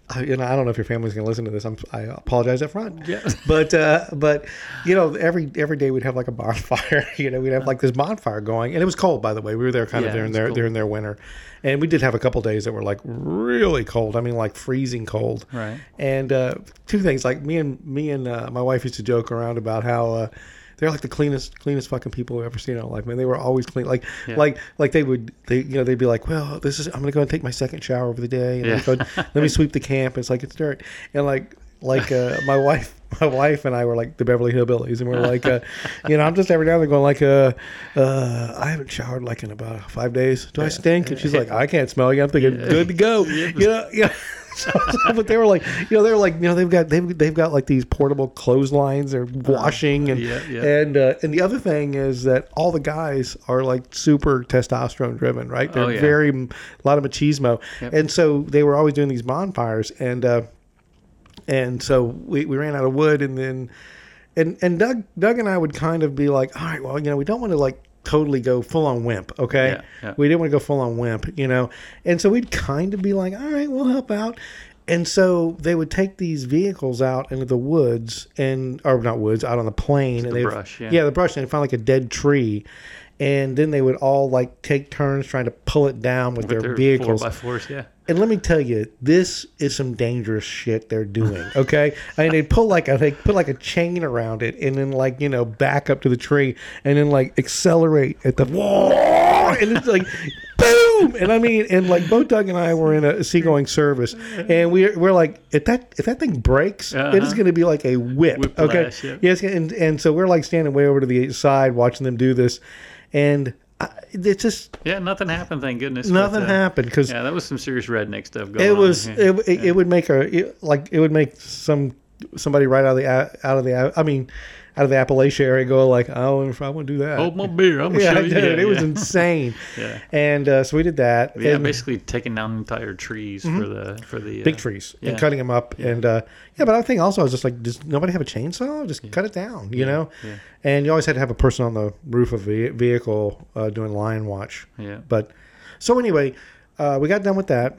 I, you know, I don't know if your family's going to listen to this. I'm, I apologize up front. Yeah. But uh, but you know, every every day we'd have like a bonfire. You know, we'd have like this bonfire going, and it was cold, by the way. We were there kind Yeah, of during their cold. during their winter, and we did have a couple days that were like really cold. I mean, like freezing cold. Right. And uh, two things, like me and me and uh, my wife used to joke around about how. They're like the cleanest, cleanest fucking people I've ever seen in my life. Man, they were always clean. Like, Yeah. like, like they would, they, you know, they'd be like, "Well, this is. I'm gonna go and take my second shower over the day, and Yeah. let, me go, let me sweep the camp." It's like it's dirt, and like, like uh, my wife, my wife and I were like the Beverly Hillbillies, and we're like, uh, you know, I'm just every now and then going like, uh, uh, I haven't showered like in about five days. Do I stink? And she's like, I can't smell you. I'm thinking, good to go. You know, yeah. So, but they were like, you know, they were like, you know, they've got they've they've got like these portable clotheslines they're washing and yeah, yeah. and uh, and the other thing is that all the guys are like super testosterone driven, right? They're Oh, yeah. very a lot of machismo, Yep. and so they were always doing these bonfires and. uh and so we, we ran out of wood and then and and Doug Doug and I would kind of be like, all right, well, you know, we don't want to like totally go full on wimp, okay? Yeah, yeah. We didn't want to go full on wimp, you know. And so we'd kind of be like, all right, we'll help out. And so they would take these vehicles out into the woods and or not woods, out on the plain and the brush, yeah. yeah, the brush and they find like a dead tree. And then they would all like take turns trying to pull it down with, their, They're vehicles. Four by fours, yeah. And let me tell you, this is some dangerous shit they're doing. Okay, I mean they pull like a they put like a chain around it, and then like you know back up to the tree, and then like accelerate at the and it's like boom. And I mean, and like both Doug and I were in a seagoing service, and we we're like, if that if that thing breaks, it is Uh-huh. going to be like a whip. okay, yeah. yes, and and so we're like standing way over to the side watching them do this, and I, it just Yeah, nothing happened, thank goodness. nothing but, uh, happened because Yeah, that was some serious redneck stuff going it was yeah. it, it, it would make a it, like it would make some somebody right out of the out of the I mean out of the Appalachia area, going like, "Oh, if I want to do that." Hold my beer. I'm yeah, show I you. did. Yeah, it was insane. Yeah. And uh, so we did that. Yeah, and basically taking down entire trees for the for the Mm-hmm. big uh, trees yeah. and cutting them up. And uh, yeah, but I think also I was just like, does nobody have a chainsaw? Just cut it down, you know. yeah. And you always had to have a person on the roof of a vehicle uh, doing lion watch. Yeah. But so anyway, uh, we got done with that.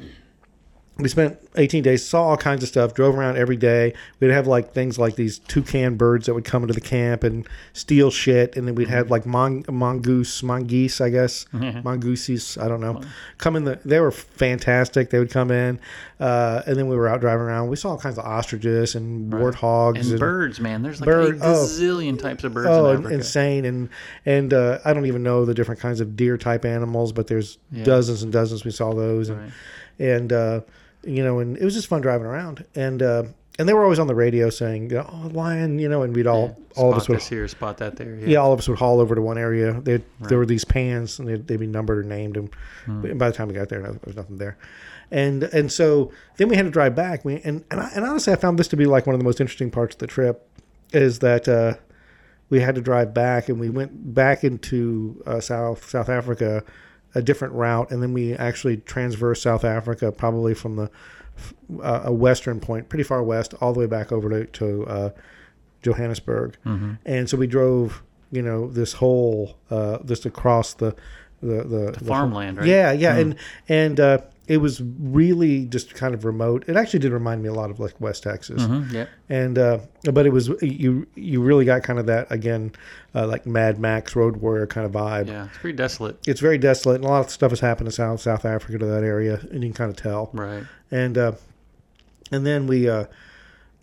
We spent 18 days, saw all kinds of stuff, drove around every day. We'd have like things like these toucan birds that would come into the camp and steal shit. And then we'd have like mon- mongoose, mongoose, I guess, mongooses, I don't know, come in. The, they were fantastic. They would come in. Uh, and then we were out driving around. We saw all kinds of ostriches and warthogs And birds, man. There's like Bird- a oh. gazillion types of birds Oh, in insane! And and uh, I don't even know the different kinds of deer type animals, but there's Yeah. dozens and dozens. We saw those, and Right. and uh, you know, and it was just fun driving around. And uh, and they were always on the radio saying, "Oh, lion," you know, and we'd all all of us would here, spot that there. Yeah. yeah, all of us would haul over to one area. They, There were these pans, and they'd, they'd be numbered or named. And Hmm. by the time we got there, there was nothing there. And and so then we had to drive back. We and and, I, and honestly, I found this to be like one of the most interesting parts of the trip, is that uh, we had to drive back, and we went back into uh, South South Africa, a different route, and then we actually transversed South Africa, probably from the uh, a western point, pretty far west, all the way back over to, to uh, Johannesburg, Mm-hmm. and so we drove, you know, this whole uh, just across the the the, the farmland, right? Yeah, yeah, and and uh, it was really just kind of remote. It actually did remind me a lot of like West Texas, Mhm, Yep. and uh, but it was you you really got kind of that again, uh, like Mad Max Road Warrior kind of vibe. Yeah. It's pretty desolate. It's very desolate, and a lot of stuff has happened in South South Africa to that area, and you can kind of tell Right. and uh, and then we uh,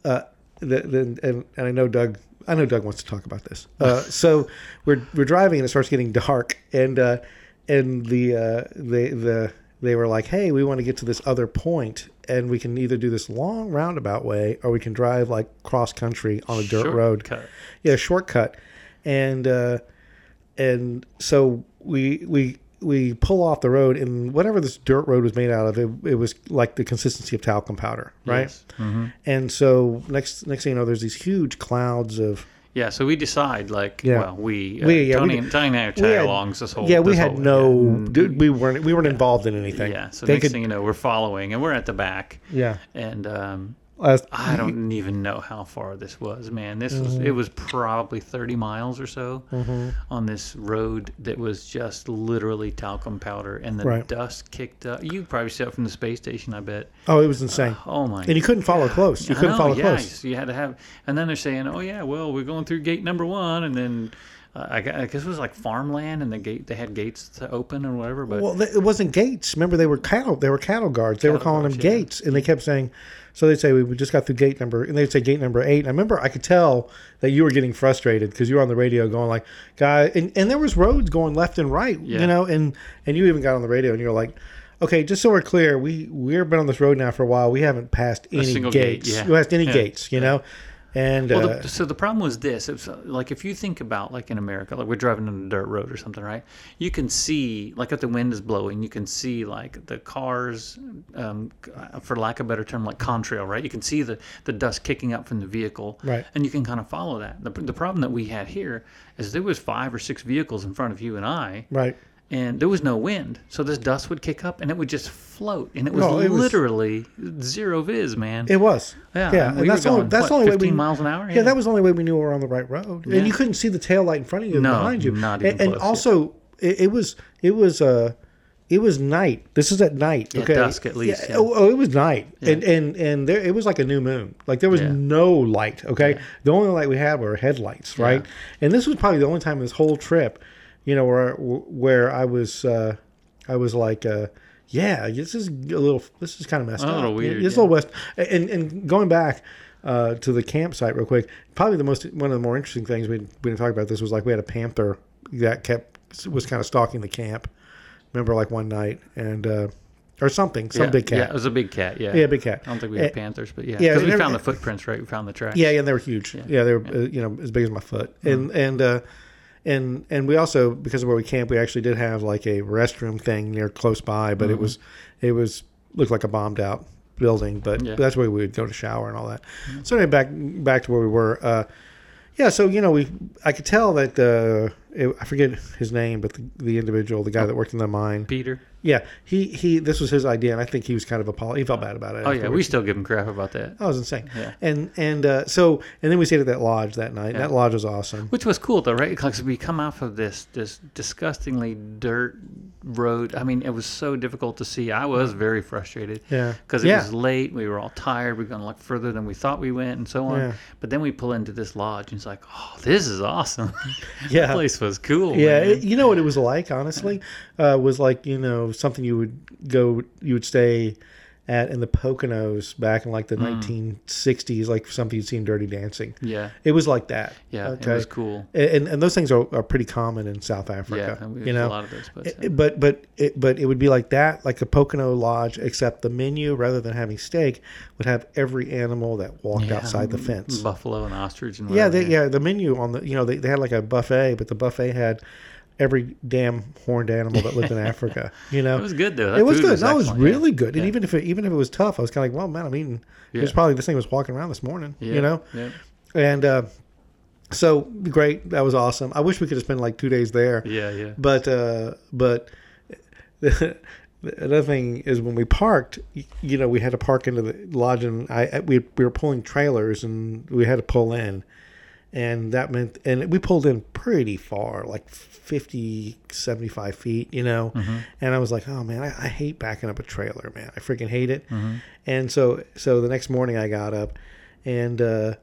uh, the, the, and, and I know Doug. I know Doug wants to talk about this. Uh, so we're we're driving and it starts getting dark, and uh, and the uh, they the they were like, hey, we want to get to this other point, and we can either do this long roundabout way or we can drive like cross country on a dirt road yeah, shortcut, and uh, and so we we we pull off the road, and whatever this dirt road was made out of, it, it was like the consistency of talcum powder, right? Yes. Mhm. And so next next thing you know, there's these huge clouds of Yeah, so we decide like, Yeah. well, we, uh, We- yeah, we Tony, and Tony and I are we had- tag-alongs this whole. yeah, we had whole- no, yeah. dude, we weren't we weren't involved in anything. Yeah, so they next could, thing you know, we're following, and we're at the back, yeah. and um, Uh, I don't even know how far this was, man. This was Mm-hmm. it was probably thirty miles or so on this road that was just literally talcum powder, and the Right. dust kicked up. You probably saw it from the space station, I bet. oh, it was insane. Oh my! and you couldn't follow God. close. You couldn't know, follow yeah, close. You had to have, and then they're saying, "Oh yeah, well we're going through gate number one," and then uh, I, guess it was like farmland, and the gate they had gates to open or whatever. But Well, it wasn't gates. Remember, they were cattle. They were cattle guards. They were calling guards, them yeah. gates, and they kept saying. So they'd say we just got through gate number, and they'd say gate number eight. And I remember I could tell that you were getting frustrated because you were on the radio going like, "Guy," and, and there was roads going left and right, Yeah. you know, and and you even got on the radio and you're like. Okay, just so we're clear, we we've been on this road now for a while. We haven't passed any single gate, gates. yeah. We passed any Yeah. gates, you know. And Well, uh, so the problem was this: it's uh, like if you think about like in America, like we're driving on a dirt road or something, right? You can see, like if the wind is blowing, you can see like the cars, um, for lack of a better term, like contrail, right? You can see the the dust kicking up from the vehicle, Right. And you can kind of follow that. The, the problem that we had here is there was five or six vehicles in front of you and I, right, and there was no wind, so this dust would kick up and it would just float, and it was No, it was- literally zero viz, man. it was. yeah, yeah, and and we that's the only that's what, the only way 15 we miles an hour. Yeah, that was the only way we knew we were on the right road, Yeah. and you couldn't see the tail light in front of you, and No, behind you, not and, even and close, yeah. also it, it was it was uh it was night. This is at night. Yeah, okay, dusk at least, Yeah, yeah. Oh, oh, it was night, Yeah. and and and there it was like a new moon. Like there was Yeah. no light. Okay, the only light we had were headlights, right? And this was probably the only time this whole trip, you know, where where I was uh I was like. uh yeah, this is a little. This is kind of messed A up. little weird, It's yeah. a little west. And and going back uh, to the campsite real quick, probably the most one of the more interesting things we we didn't talk about this was like we had a panther that kept was kind of stalking the camp. Remember, like one night and uh, or something, some yeah, big cat. Yeah, it was a big cat. Yeah, Yeah, big cat. I don't think we had Eh, panthers, but yeah, yeah, because we never- found the footprints, right? We found the tracks. Yeah, yeah, they were huge. Yeah, they were Uh, you know as big as my foot, and and uh, and and we also because of where we camp, we actually did have like a restroom thing near close by, but it mm-hmm. was it was looked like a bombed out building, but Yeah. that's where we would go to shower and all that. Mm-hmm. So anyway, back back to where we were. Uh, yeah, so you know, we I could tell that the it, I forget his name, but the, the individual, the guy that worked in the mine, Peter. yeah, he he this was his idea, and I think he was kind of apolog- He felt bad about it. Oh yeah, we still give him crap about that. That was insane. Yeah. And and uh, so and then we stayed at that lodge that night. Yeah. That lodge was awesome. Which was cool though, right? Because we come off of this this disgustingly dirt road. I mean, it was so difficult to see. I was very frustrated. Yeah. Because it Yeah. was late. We were all tired. We were going to look further than we thought we went, and so on. Yeah. But then we pull into this lodge, and it's like, oh, this is awesome. Yeah. that place was cool. Yeah, it, you know what it was like, honestly, uh, was like you know something you would go, you would stay at in the Poconos back in like the Mm. 1960s, like something you'd see in Dirty Dancing. yeah, It was like that. yeah. It was cool. And, and those things are, are pretty common in South Africa. Yeah, you know, a lot of those. But, It- but but it, but it would be like that, like a Pocono lodge, except the menu rather than having steak would have every animal that walked yeah, outside the fence. buffalo and ostrich and Yeah, they, yeah, the menu on the you know they, they had like a buffet, but the buffet had every damn horned animal that lived in Africa. You know, It was good though. That it was good. no, it was really good. And even if it, even if it was tough, I was kind of like, well, man, I'm eating. It was probably this thing was walking around this morning. Yeah, You know, yeah. and uh, so great. That was awesome. I wish we could have spent like two days there. Yeah, yeah. But uh, but another thing is when we parked, you know, we had to park into the lodge, and I- we we were pulling trailers, and we had to pull in, and that meant and we pulled in pretty far, like 50, 75 feet, you know, and I was like, oh man, I, I hate backing up a trailer, man, I freaking hate it, and so so the next morning I got up, and. uh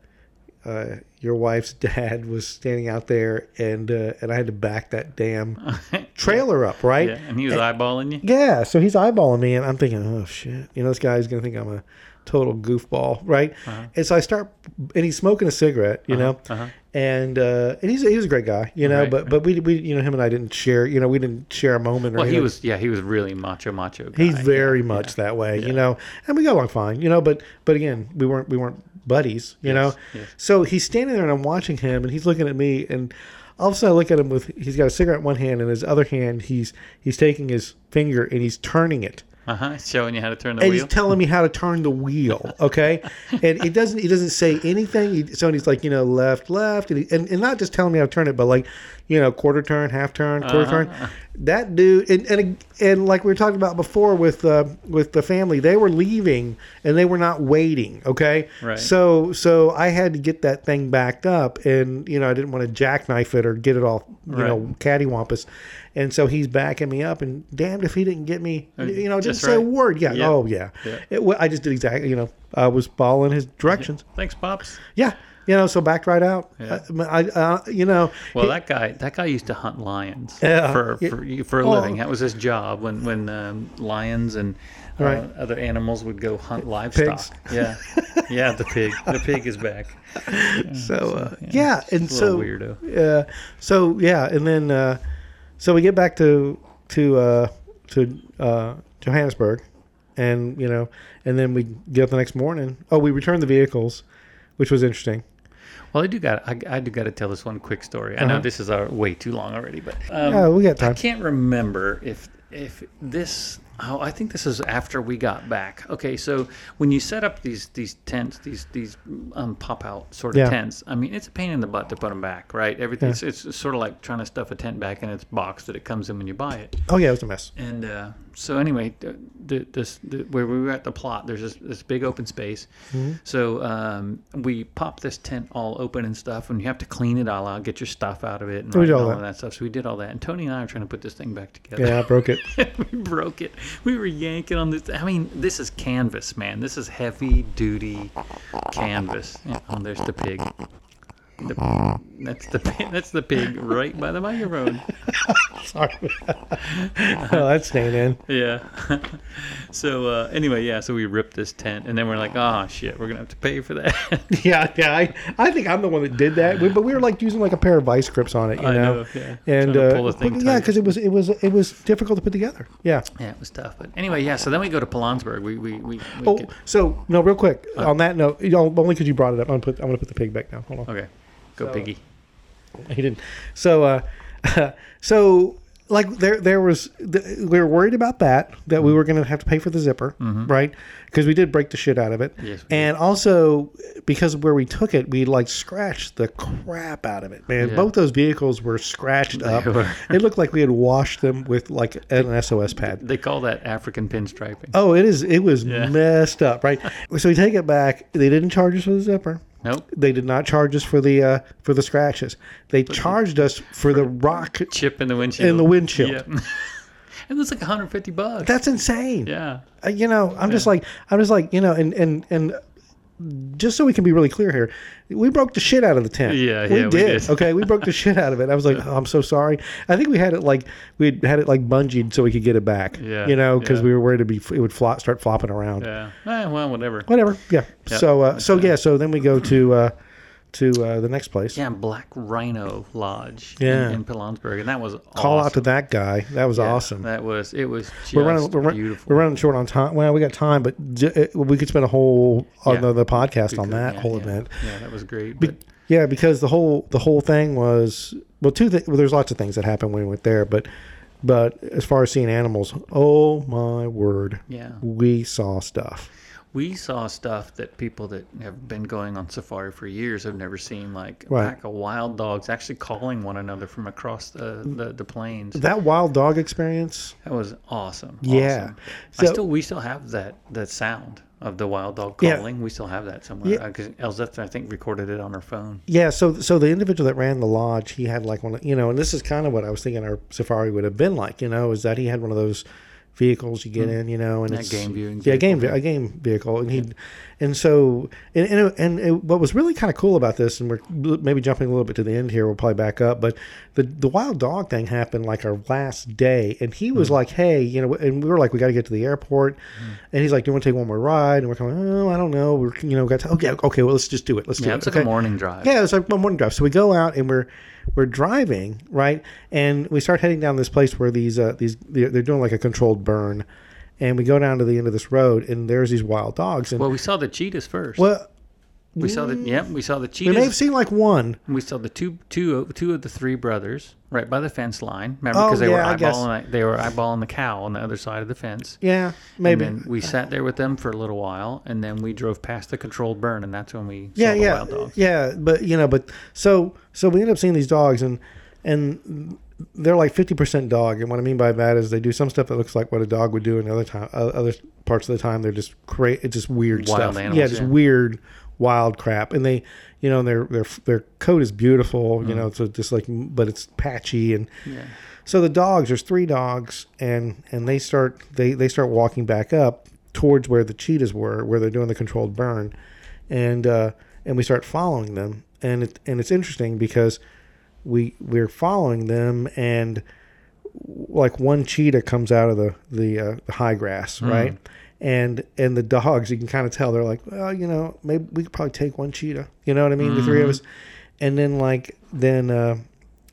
uh, your wife's dad was standing out there, and uh, and I had to back that damn trailer up, right? Yeah, and he was eyeballing you. Yeah, so he's eyeballing me, and I'm thinking, oh shit, you know, this guy's gonna think I'm a total goofball, right? And so I start, and he's smoking a cigarette, you know, uh-huh. And uh, and he's he was a great guy, you know, Right, but but we we you know him and I didn't share, you know, we didn't share a moment. Or Well, he was yeah, he was really macho macho. Guy. He's very Yeah, much yeah. that way, Yeah. you know, and we got along fine, you know. But but again, we weren't we weren't buddies, you Yes, know. yes. So he's standing there, and I'm watching him, and he's looking at me, and all of a sudden I look at him with he's got a cigarette in one hand, and his other hand he's he's taking his finger and he's turning it, Uh huh. Showing you how to turn the and wheel. he's telling me how to turn the wheel. Okay, and it doesn't he doesn't say anything. He, so he's like you know left left, and, he, and and not just telling me how to turn it, but like you know quarter turn, half turn, quarter Uh-huh. turn. That dude, and, and and like we were talking about before with uh, with the family, they were leaving and they were not waiting. Okay, Right. So so I had to get that thing backed up, and you know I didn't want to jackknife it or get it all you Right. know cattywampus. And so he's backing me up, and damned if he didn't get me, you know, didn't Just say a word. Yeah, Yeah. oh yeah. Yeah. It, wa- I just did exactly, you know, I was following his directions. Thanks, pops. Yeah, you know, so backed right out. Yeah. I, I uh, you know, Well, he- that guy, that guy used to hunt lions Yeah. for Yeah. for, for a Oh. living. That was his job when when um, lions and uh, Right. other animals would go hunt livestock. Pigs. Yeah, yeah. The pig, the pig is back. so uh, yeah, and a so weirdo. Yeah, so yeah, and then uh, so we get back to to uh, to uh, Johannesburg, and you know, and then we get up the next morning. Oh, we returned the vehicles, which was interesting. Well, I do got I, I do got to tell this one quick story. I know Uh-huh. this is uh, way too long already, but um, yeah, we got time. I can't remember if if this. Oh, I think this is after we got back. Okay, so when you set up these these tents, these these um, pop out sort of Yeah. tents, I mean, it's a pain in the butt to put them back, right? Everything it's, it's sort of like trying to stuff a tent back in its box that it comes in when you buy it. Oh yeah, it was a mess. And uh, so anyway, the, the, this the, where we were at the plot, there's this, this big open space. Mm-hmm. So um, we pop this tent all open and stuff, and you have to clean it all out, get your stuff out of it, and, We right, did and all all that. that stuff. So we did all that, and Tony and I are trying to put this thing back together. Yeah, I broke it. we broke it. We were yanking on this. I mean, this is canvas, man. This is heavy duty canvas. Oh, there's the pig. The, that's the that's the pig right by the microphone. Sorry. oh, that's staying in. Yeah. so uh, anyway, yeah. So we ripped this tent, and then we're like, oh shit, we're gonna have to pay for that. Yeah, yeah. I, I think I'm the one that did that, we, but we were like using like a pair of vice grips on it, you I know. know, yeah. And uh, pull the thing but yeah, because it was it was it was difficult to put together. Yeah. yeah, it was tough. But anyway, yeah. So then we go to Pilanesberg. We we we. we Oh, get- so no, real quick Uh. on that note, you know, only because you brought it up, I'm gonna put I'm gonna put the pig back down. Hold on. okay. Go So- piggy. He didn't. So, uh, so like there there was we were worried about that that we were going to have to pay for the zipper right because we did break the shit out of it Mm-hmm. Yes, and also because of where we took it we like scratched the crap out of it man Yeah. both those vehicles were scratched up were. it looked like we had washed them with like an sos pad They call that African pinstriping. oh it is it was Yeah. messed up right so we take it back they didn't charge us for the zipper Nope. they did not charge us for the uh, for the scratches. They charged us for the rock. Chip in the windshield. In the windshield. Yeah. it was like 150 bucks. That's insane. yeah. Uh, you know, I'm just like I'm just like you know, and and and just so we can be really clear here, we broke the shit out of the tent. Yeah, we yeah, we did. did. Okay, we broke the shit out of it. I was like, oh, I'm so sorry. I think we had it like we had it like bungeed so we could get it back. Yeah, you know, because yeah. we were worried to be it would flop, start flopping around. Yeah. Eh, well, whatever. Whatever. Yeah. Yeah. So uh, so yeah. So then we go to uh, to uh, the next place. Yeah, Black Rhino Lodge Yeah. in, in Pilanesberg, and that was Call awesome. out to that guy. That was Yeah, awesome. That was it was just we're running, we're, beautiful. we're running short on time. Well, we got time, but j- it- we could spend a whole on Yeah. the, podcast on could, that yeah, whole event. Yeah, that was great. Be- yeah, because the whole the whole thing was well, two. Th- well, there's lots of things that happened when we went there, but but as far as seeing animals, oh my word, yeah, we saw stuff. We saw stuff that people that have been going on safari for years have never seen, like a pack of wild dogs actually calling one another from across the mm. the, the plains. That wild dog experience. That was awesome. Yeah. awesome. I So- still we still have that that sound of the wild dog Yeah. calling. We still have that somewhere Yeah. Uh, because Elzette I think recorded it on her phone. Yeah, so so the individual that ran the lodge, he had like one, you know, and this is kind of what I was thinking our safari would have been like, you know, is that he had one of those vehicles you get hmm. in, you know, and That it's game viewing yeah, game vehicle. a game vehicle, and he, and so and and, and it, what was really kind of cool about this, and we're maybe jumping a little bit to the end here, we'll probably back up, but the the wild dog thing happened like our last day, and he was like, hey, you know, and we were like, we got to get to the airport, and he's like, do you want to take one more ride? And we're kind of, oh, I don't know, we're you know, got to, okay, okay, well, let's just do it, let's do it. Yeah, it, it's like okay? a morning drive. Yeah, it's like one morning drive. So we go out and we're we're driving right, and we start heading down this place where these uh, these they're, they're doing like a controlled burn, and we go down to the end of this road, and there's these wild dogs, and Well, we saw the cheetahs first. well, we saw the yep, we saw the cheetahs. we may have seen like one. We saw the two, two, two of the three brothers right by the fence line. Remember, Oh, because they were yeah, guess. eyeballing they were eyeballing the cow on the other side of the fence. Yeah, maybe. And then we sat there with them for a little while, and then we drove past the controlled burn, and that's when we yeah, saw the yeah, wild dogs. yeah. But you know, but so so we end up seeing these dogs, and and they're like fifty percent dog. And what I mean by that is they do some stuff that looks like what a dog would do, and other time, uh, other parts of the time they're just cra It's just weird Wild stuff. animals, yeah, just yeah. weird, wild crap. And they, you know, their their their coat is beautiful. Mm. You know, so just like, but it's patchy and. Yeah. So the dogs, there's three dogs, and and they start they they start walking back up towards where the cheetahs were, where they're doing the controlled burn, and uh, and we start following them, and it and it's interesting because we we're following them, and like one cheetah comes out of the the, uh, the high grass, right, and and the dogs, you can kind of tell they're like, well, you know, maybe we could probably take one cheetah, you know what I mean, the three of us, and then like then uh,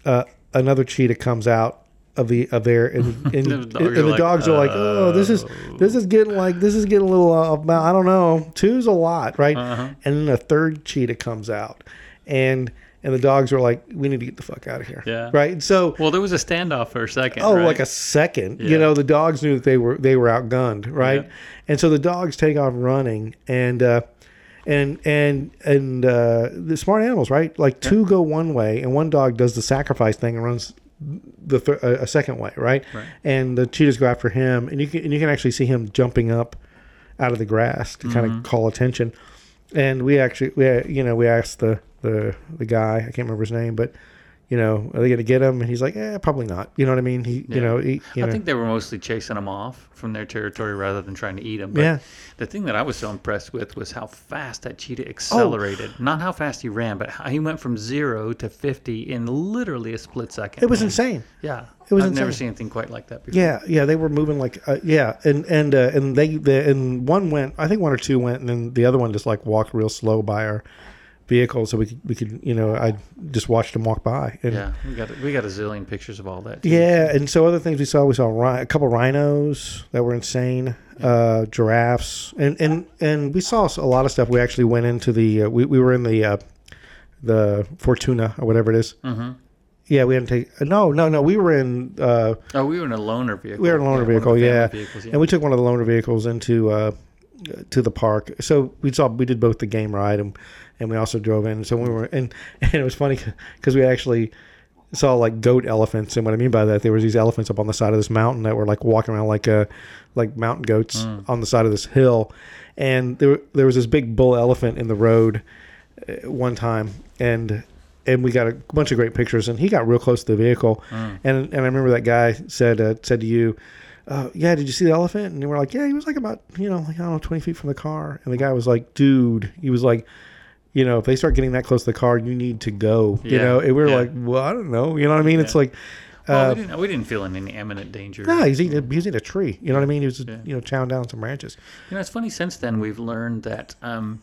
uh, another cheetah comes out of the of there and, and, The and, dogs are the like, dogs are like oh this is this is getting like this is getting a little uh, about I don't know. Two's a lot right? Uh-huh. and then a third cheetah comes out. And and the dogs are like we need to get the fuck out of here Yeah. right And so Well, there was a standoff for a second. oh right? like a second you know the dogs knew that they were they were outgunned right Yeah. and so the dogs take off running and uh and and and uh the smart animals right like two go one way and one dog does the sacrifice thing and runs the th- a a second way right? Right. and the cheetahs go after him and you can and you can actually see him jumping up out of the grass to kind of call attention and we actually we you know we asked the the the guy I can't remember his name but you know are they going to get him and he's like eh probably not you know what I mean he you know he, you I know think they were mostly chasing him off from their territory rather than trying to eat him. But Yeah. the thing that I was so impressed with was how fast that cheetah accelerated. Not how fast he ran, but how he went from zero to 50 in literally a split second. it was insane Yeah. It was I've never seen anything quite like that before. Yeah, yeah, they were moving like uh, yeah, and and uh, and they the, and one went. I think one or two went, and then the other one just like walked real slow by our vehicle, so we could we could you know I just watched them walk by. And, Yeah. We got, we got a zillion pictures of all that. too. yeah, and so other things we saw, we saw a couple rhinos that were insane, uh, giraffes, and and and we saw a lot of stuff. We actually went into the uh, we we were in the uh, the Fortuner or whatever it is. Mhm. Yeah, we had to take. No, no, no. We were in. Uh, Oh, we were in a loaner vehicle. we were in a loaner the vehicle. Yeah. vehicles, yeah. and we took one of the loaner vehicles into uh, to the park. So we saw we did both the game ride and and we also drove in. So we were and and it was funny because we actually saw like goat elephants. And what I mean by that, there was these elephants up on the side of this mountain that were like walking around like uh like mountain goats on the side of this hill. And there there was this big bull elephant in the road uh, one time and. And we got a bunch of great pictures, and he got real close to the vehicle. And and I remember that guy said uh, said to you, uh, yeah, did you see the elephant? And we were like, yeah, he was like about, you know, like, I don't know, 20 feet from the car. And the guy was like, dude, he was like, you know, if they start getting that close to the car, you need to go, you know? And we are yeah. like, well, I don't know. You know what I mean? It's like, Well, uh, we, didn't, we didn't feel in any imminent danger. no, he's eating, he's eating a tree. You know what I mean? He was, Yeah. you know, chowing down some branches. You know, it's funny. Since then, we've learned that um,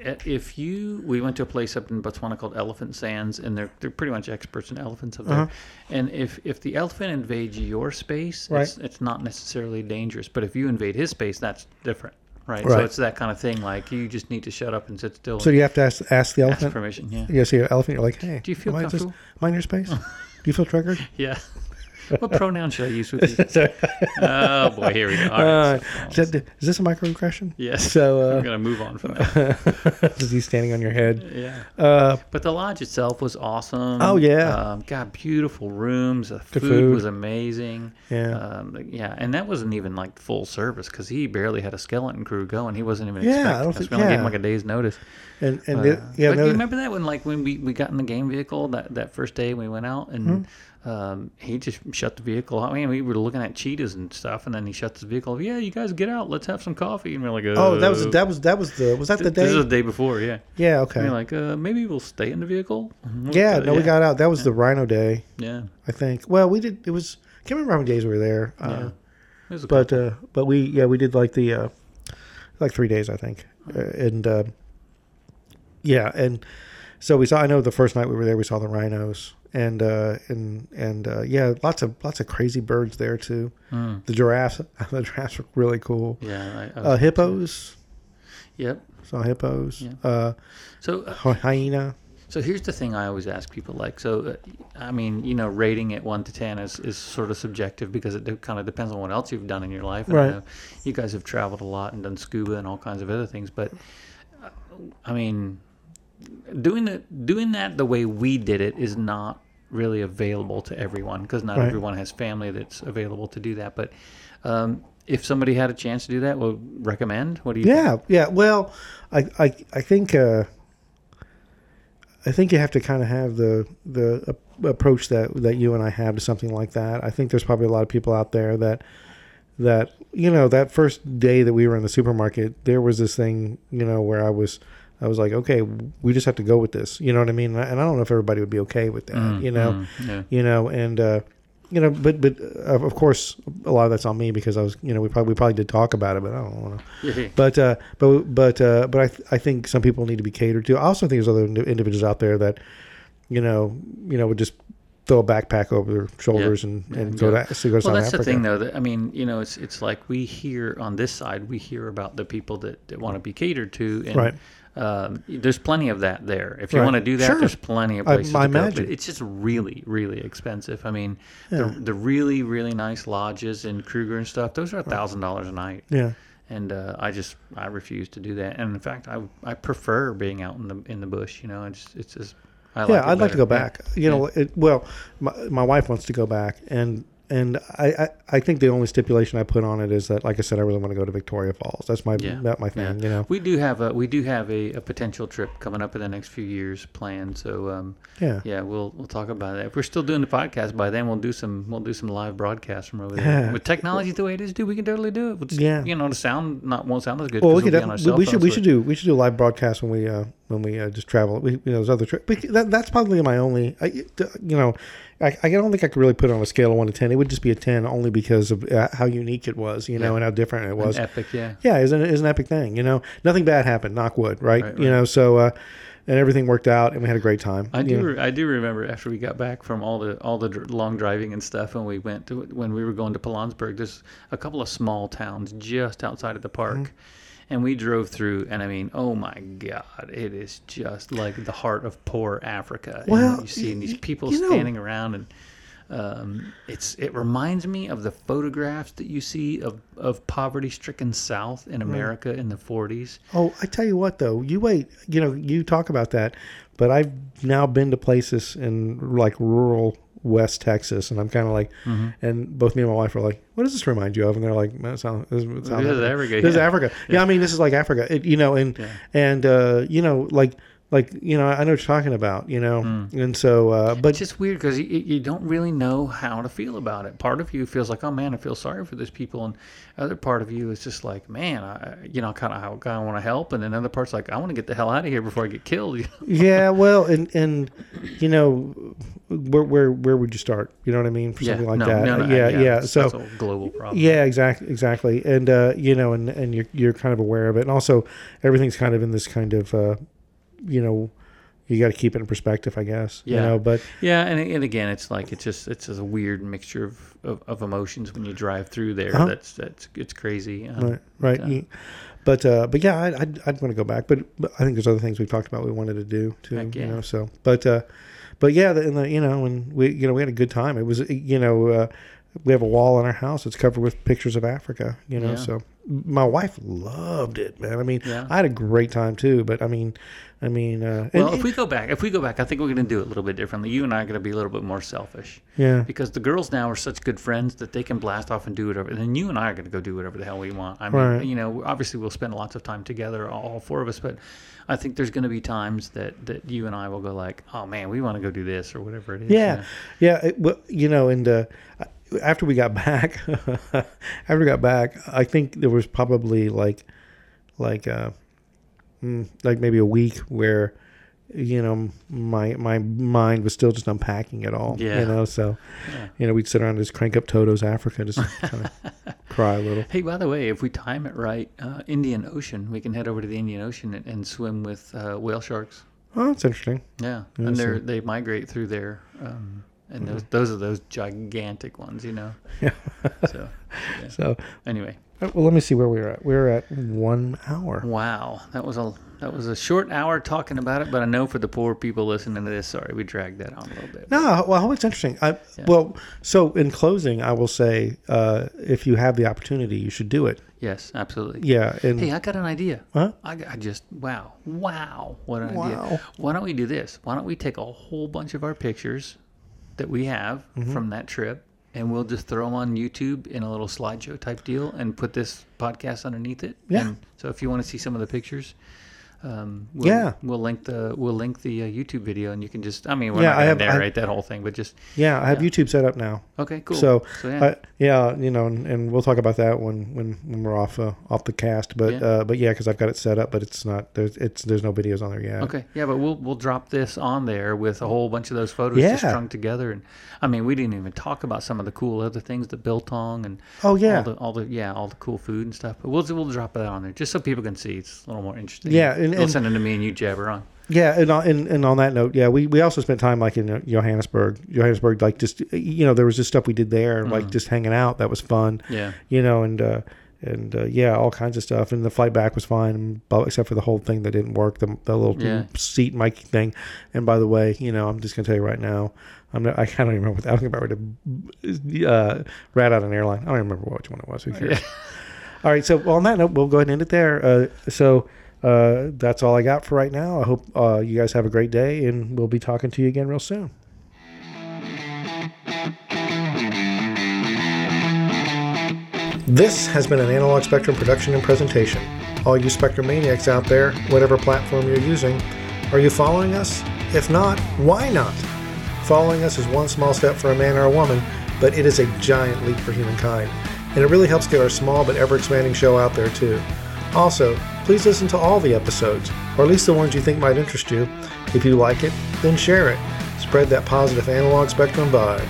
if you, we went to a place up in Botswana called Elephant Sands, and they're they're pretty much experts in elephants up there. Uh-huh. And if if the elephant invades your space, Right. it's, it's not necessarily dangerous. But if you invade his space, that's different, right? So it's that kind of thing. Like you just need to shut up and sit still. So you have to ask, ask the ask elephant. permission. Yeah. You see an elephant, you're like, hey, Do you feel am I, just, comfortable? am I in your space? Do you feel triggered? Yeah. what pronoun should I use with you? oh boy, here we go. All Uh, so- is, that, is this a microaggression? yes. So, I'm uh, gonna move on from that. is he standing on your head? Yeah. Uh, But the lodge itself was awesome. Oh, yeah. um, got beautiful rooms. The food, food. was amazing. Yeah. um, yeah, and that wasn't even like full service because he barely had a skeleton crew going. He wasn't even Yeah, I expecting don't think- We only gave him like a day's notice. and, and Uh, yeah, but no, you remember that when like when we, we got in the game vehicle that, that first day we went out and Mm-hmm. Um, he just shut the vehicle. I mean, we were looking at cheetahs and stuff, and then he shuts the vehicle. Yeah, you guys get out. Let's have some coffee. And we're like, oh, that was, "Uh, that was, that was the, was that the day? This is day? the day before, yeah. Yeah, okay. We're like, uh, maybe we'll stay in the vehicle. Yeah, no, we got out. That was the Rhino Day, yeah. I think. Well, we did. It was. I can't remember how many days we were there. Uh, Yeah. It was a But uh, but we yeah we did like the uh, like three days I think, and uh, yeah, and so we saw. I know the first night we were there, we saw the rhinos, and uh, and and uh, yeah, lots of lots of crazy birds there too. Mm. The giraffes, the giraffes were really cool. Yeah. I, I Uh, hippos, Yep. saw hippos. Yeah. Uh, So, uh, hyena. so here's the thing I always ask people like, so, uh, I mean, you know, rating it one to 10 is, is sort of subjective because it kind of depends on what else you've done in your life. And Right. know you guys have traveled a lot and done scuba and all kinds of other things, but uh, I mean, doing it, doing that the way we did it is not really available to everyone because not Right. everyone has family that's available to do that. But, um, if somebody had a chance to do that, we'll recommend. What do you? think? Yeah, yeah. Well, I I I think uh, I think you have to kind of have the the approach that that you and I have to something like that. I think there's probably a lot of people out there that that you know that first day that we were in the supermarket, there was this thing you know where I was. I was like, okay, we just have to go with this. You know what I mean? And I don't know if everybody would be okay with that. Mm, you know, mm, yeah. you know, and uh, you know, but but uh, of course, a lot of that's on me because I was, you know, we probably we probably did talk about it, but I don't want to. But uh, but but uh, but I th- I think some people need to be catered to. I also think there's other individuals out there that, you know, you know, would just throw a backpack over their shoulders and, and Yeah, go yeah. to so go to well, South that's Africa. the thing, though. That I mean, you know, it's it's like we hear on this side, we hear about the people that, that want to be catered to, and Right. Um, there's plenty of that there. If you Right. want to do that, Sure. there's plenty of places I to go. imagine. But it's just really, really expensive. I mean, Yeah. the the really, really nice lodges in Kruger and stuff, those are a thousand dollars a night. Yeah. And uh, I just I refuse to do that. And in fact, I I prefer being out in the in the bush. You know, it's it's just I like yeah, it I'd like to better. go Yeah. back. You know, it, well, my, my wife wants to go back, and and I, I I think the only stipulation I put on it is that, like I said, I really want to go to Victoria Falls. That's my Yeah. that my Yeah. thing. You know. We do have a we do have a, a potential trip coming up in the next few years planned. So um, Yeah. yeah, we'll we'll talk about that. If we're still doing the podcast by then, we'll do some we'll do some live broadcasts from over there. Yeah. With technology the way it is, dude, we can totally do it. We'll just, Yeah. you know, the sound not won't sound as good. Well, we could we'll be on our cell we should we should do we should do live broadcasts when we uh when we uh, just travel. We, you know, those other trips. That, that's probably my only. I, you know, I, I don't think I could really put it on a scale of one to ten. It would just be a ten only because of uh, how unique it was, you know, Yeah. and how different it An was. epic, yeah. yeah, it's an, it's an epic thing. You know, nothing bad happened. Knock wood, right? Right, You know, so uh, and everything worked out, and we had a great time. I do. Re- I do remember after we got back from all the all the dr- long driving and stuff, and we went to when we were going to Pilanesberg. There's a couple of small towns just outside of the park, Mm-hmm. And we drove through, and I mean, oh my God, it is just like the heart of poor Africa. And you see these people you know- standing around, and um, it's it reminds me of the photographs that you see of of poverty-stricken South in America in the 40s. Oh, I tell you what, though, you wait. You know, you talk about that, but I've now been to places in like rural West Texas, and I'm kind of like, Mm-hmm. and both me and my wife are like, "What does this remind you of?" And they're like, "Man, it sounds, it sounds This is Africa, This is yeah. Africa. Yeah. I mean, this is like Africa. It, you know, and and uh, you know, like like you know, I know what you're talking about. You know, and so, uh, but It's just weird because you, you don't really know how to feel about it. Part of you feels like, oh man, I feel sorry for these people, and other part of you is just like, man, I, you know, kind of of want to help, and then other parts like, I want to get the hell out of here before I get killed. yeah, well, and and you know, where where where would you start? You know what I mean for something like no, that? no, no, yeah, yeah. that's- So global problem. Yeah, exactly, exactly, and uh, you know, and and you're you're kind of aware of it, and also everything's kind of in this kind of, uh, you know, you got to keep it in perspective, I guess. You Yeah. know, but Yeah, and, and again, it's like it's just it's just a weird mixture of, of, of emotions when you drive through there. Uh-huh. That's that's it's crazy. Um, right, right. uh, but uh, but yeah, I'd I'd, I'd want to go back, but, but I think there's other things we talked about we wanted to do too. Heck You yeah. know, so but uh, but yeah, the, and the, you know, and we you know we had a good time. It was you know. We have a wall in our house. that's covered with pictures of Africa, you know. Yeah. So my wife loved it, man. I mean, Yeah. I had a great time too. But I mean, I mean, uh, Well, if we go back, if we go back, I think we're going to do it a little bit differently. You and I are going to be a little bit more selfish. yeah, because the girls now are such good friends that they can blast off and do whatever. And then you and I are going to go do whatever the hell we want. I mean, Right. you know, obviously we'll spend lots of time together, all four of us, but I think there's going to be times that that you and I will go like, oh man, we want to go do this or whatever it is. Yeah, yeah. It, well, you know, and uh, after we got back, after we got back, I think there was probably like, like, uh, mm, like maybe a week where, you know, my my mind was still just unpacking it all. Yeah. You know, so, Yeah. you know, we'd sit around and just crank up Toto's Africa, just kind of cry a little. Hey, by the way, if we time it right, uh, Indian Ocean, we can head over to the Indian Ocean and, and swim with uh, whale sharks. Oh, that's interesting. Yeah, Yeah, and they they migrate through there, um, and those those are those gigantic ones, you know. Yeah. So yeah. So, anyway, well, let me see where we were at. We were at one hour. Wow, that was a that was a short hour talking about it, but I know for the poor people listening to this, sorry, we dragged that on a little bit. No, well, I hope it's interesting. I, Well, so in closing, I will say, uh, if you have the opportunity, you should do it. Yes, absolutely. Yeah, and Hey, I got an idea. Huh? I, I just wow, wow, what an Wow. idea! Why don't we do this? Why don't we take a whole bunch of our pictures that we have Mm-hmm. from that trip, and we'll just throw them on YouTube in a little slideshow type deal, and put this podcast underneath it. Yeah. And so if you want to see some of the pictures. Um, we'll, Yeah. we'll link the we'll link the uh, YouTube video, and you can just I mean we're Yeah, not I have- I- narrate that whole thing, but just yeah, I have YouTube set up now. okay, cool. So, so yeah, yeah, you know, and, and we'll talk about that when when, when we're off uh, off the cast. But Yeah. uh, but yeah, because I've got it set up, but it's not there's it's there's no videos on there yet. Okay, yeah, but we'll we'll drop this on there with a whole bunch of those photos just strung together, and I mean we didn't even talk about some of the cool other things, the biltong and Oh yeah, all the all the yeah all the cool food and stuff. But we'll we'll drop that on there just so people can see. It's a little more interesting. Yeah, and- and- it to me and you jabber on. Yeah, and, on- and and on that note, yeah, we, we also spent time like in uh, Johannesburg. Johannesburg, like just you know, there was just stuff we did there, like just hanging out. That was fun. Mm. Yeah. you know, and uh, and uh, yeah, all kinds of stuff. And the flight back was fine, except for the whole thing that didn't work, the, the little Yeah. seat mic thing. And by the way, you know, I'm just gonna tell you right now, I'm not, I can't even remember what that, I don't remember to uh, rat out an airline. I don't even remember which one it was. Who cares? All right, so on that note, we'll go ahead and end it there. Uh, so uh, that's all I got for right now. I hope uh, you guys have a great day, and we'll be talking to you again real soon. This has been an Analog Spectrum production and presentation. All you Spectrum maniacs out there, whatever platform you're using, are you following us? If not, why not? Following us is one small step for a man or a woman, but it is a giant leap for humankind. And it really helps get our small but ever expanding show out there too. Also, please listen to all the episodes, or at least the ones you think might interest you. If you like it, then share it. Spread that positive analog spectrum vibe.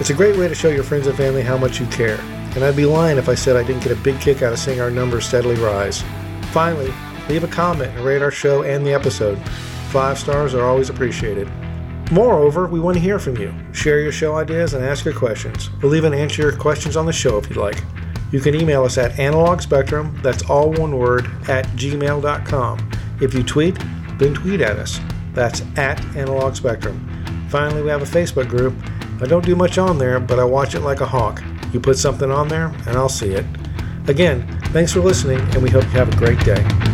It's a great way to show your friends and family how much you care, and I'd be lying if I said I didn't get a big kick out of seeing our numbers steadily rise. Finally, leave a comment and rate our show and the episode. Five stars are always appreciated. Moreover, we want to hear from you. Share your show ideas and ask your questions. We'll even answer your questions on the show if you'd like. You can email us at analogspectrum, that's all one word, at gmail.com. If you tweet, then tweet at us. That's at Analog Spectrum. Finally, we have a Facebook group. I don't do much on there, but I watch it like a hawk. You put something on there, and I'll see it. Again, thanks for listening, and we hope you have a great day.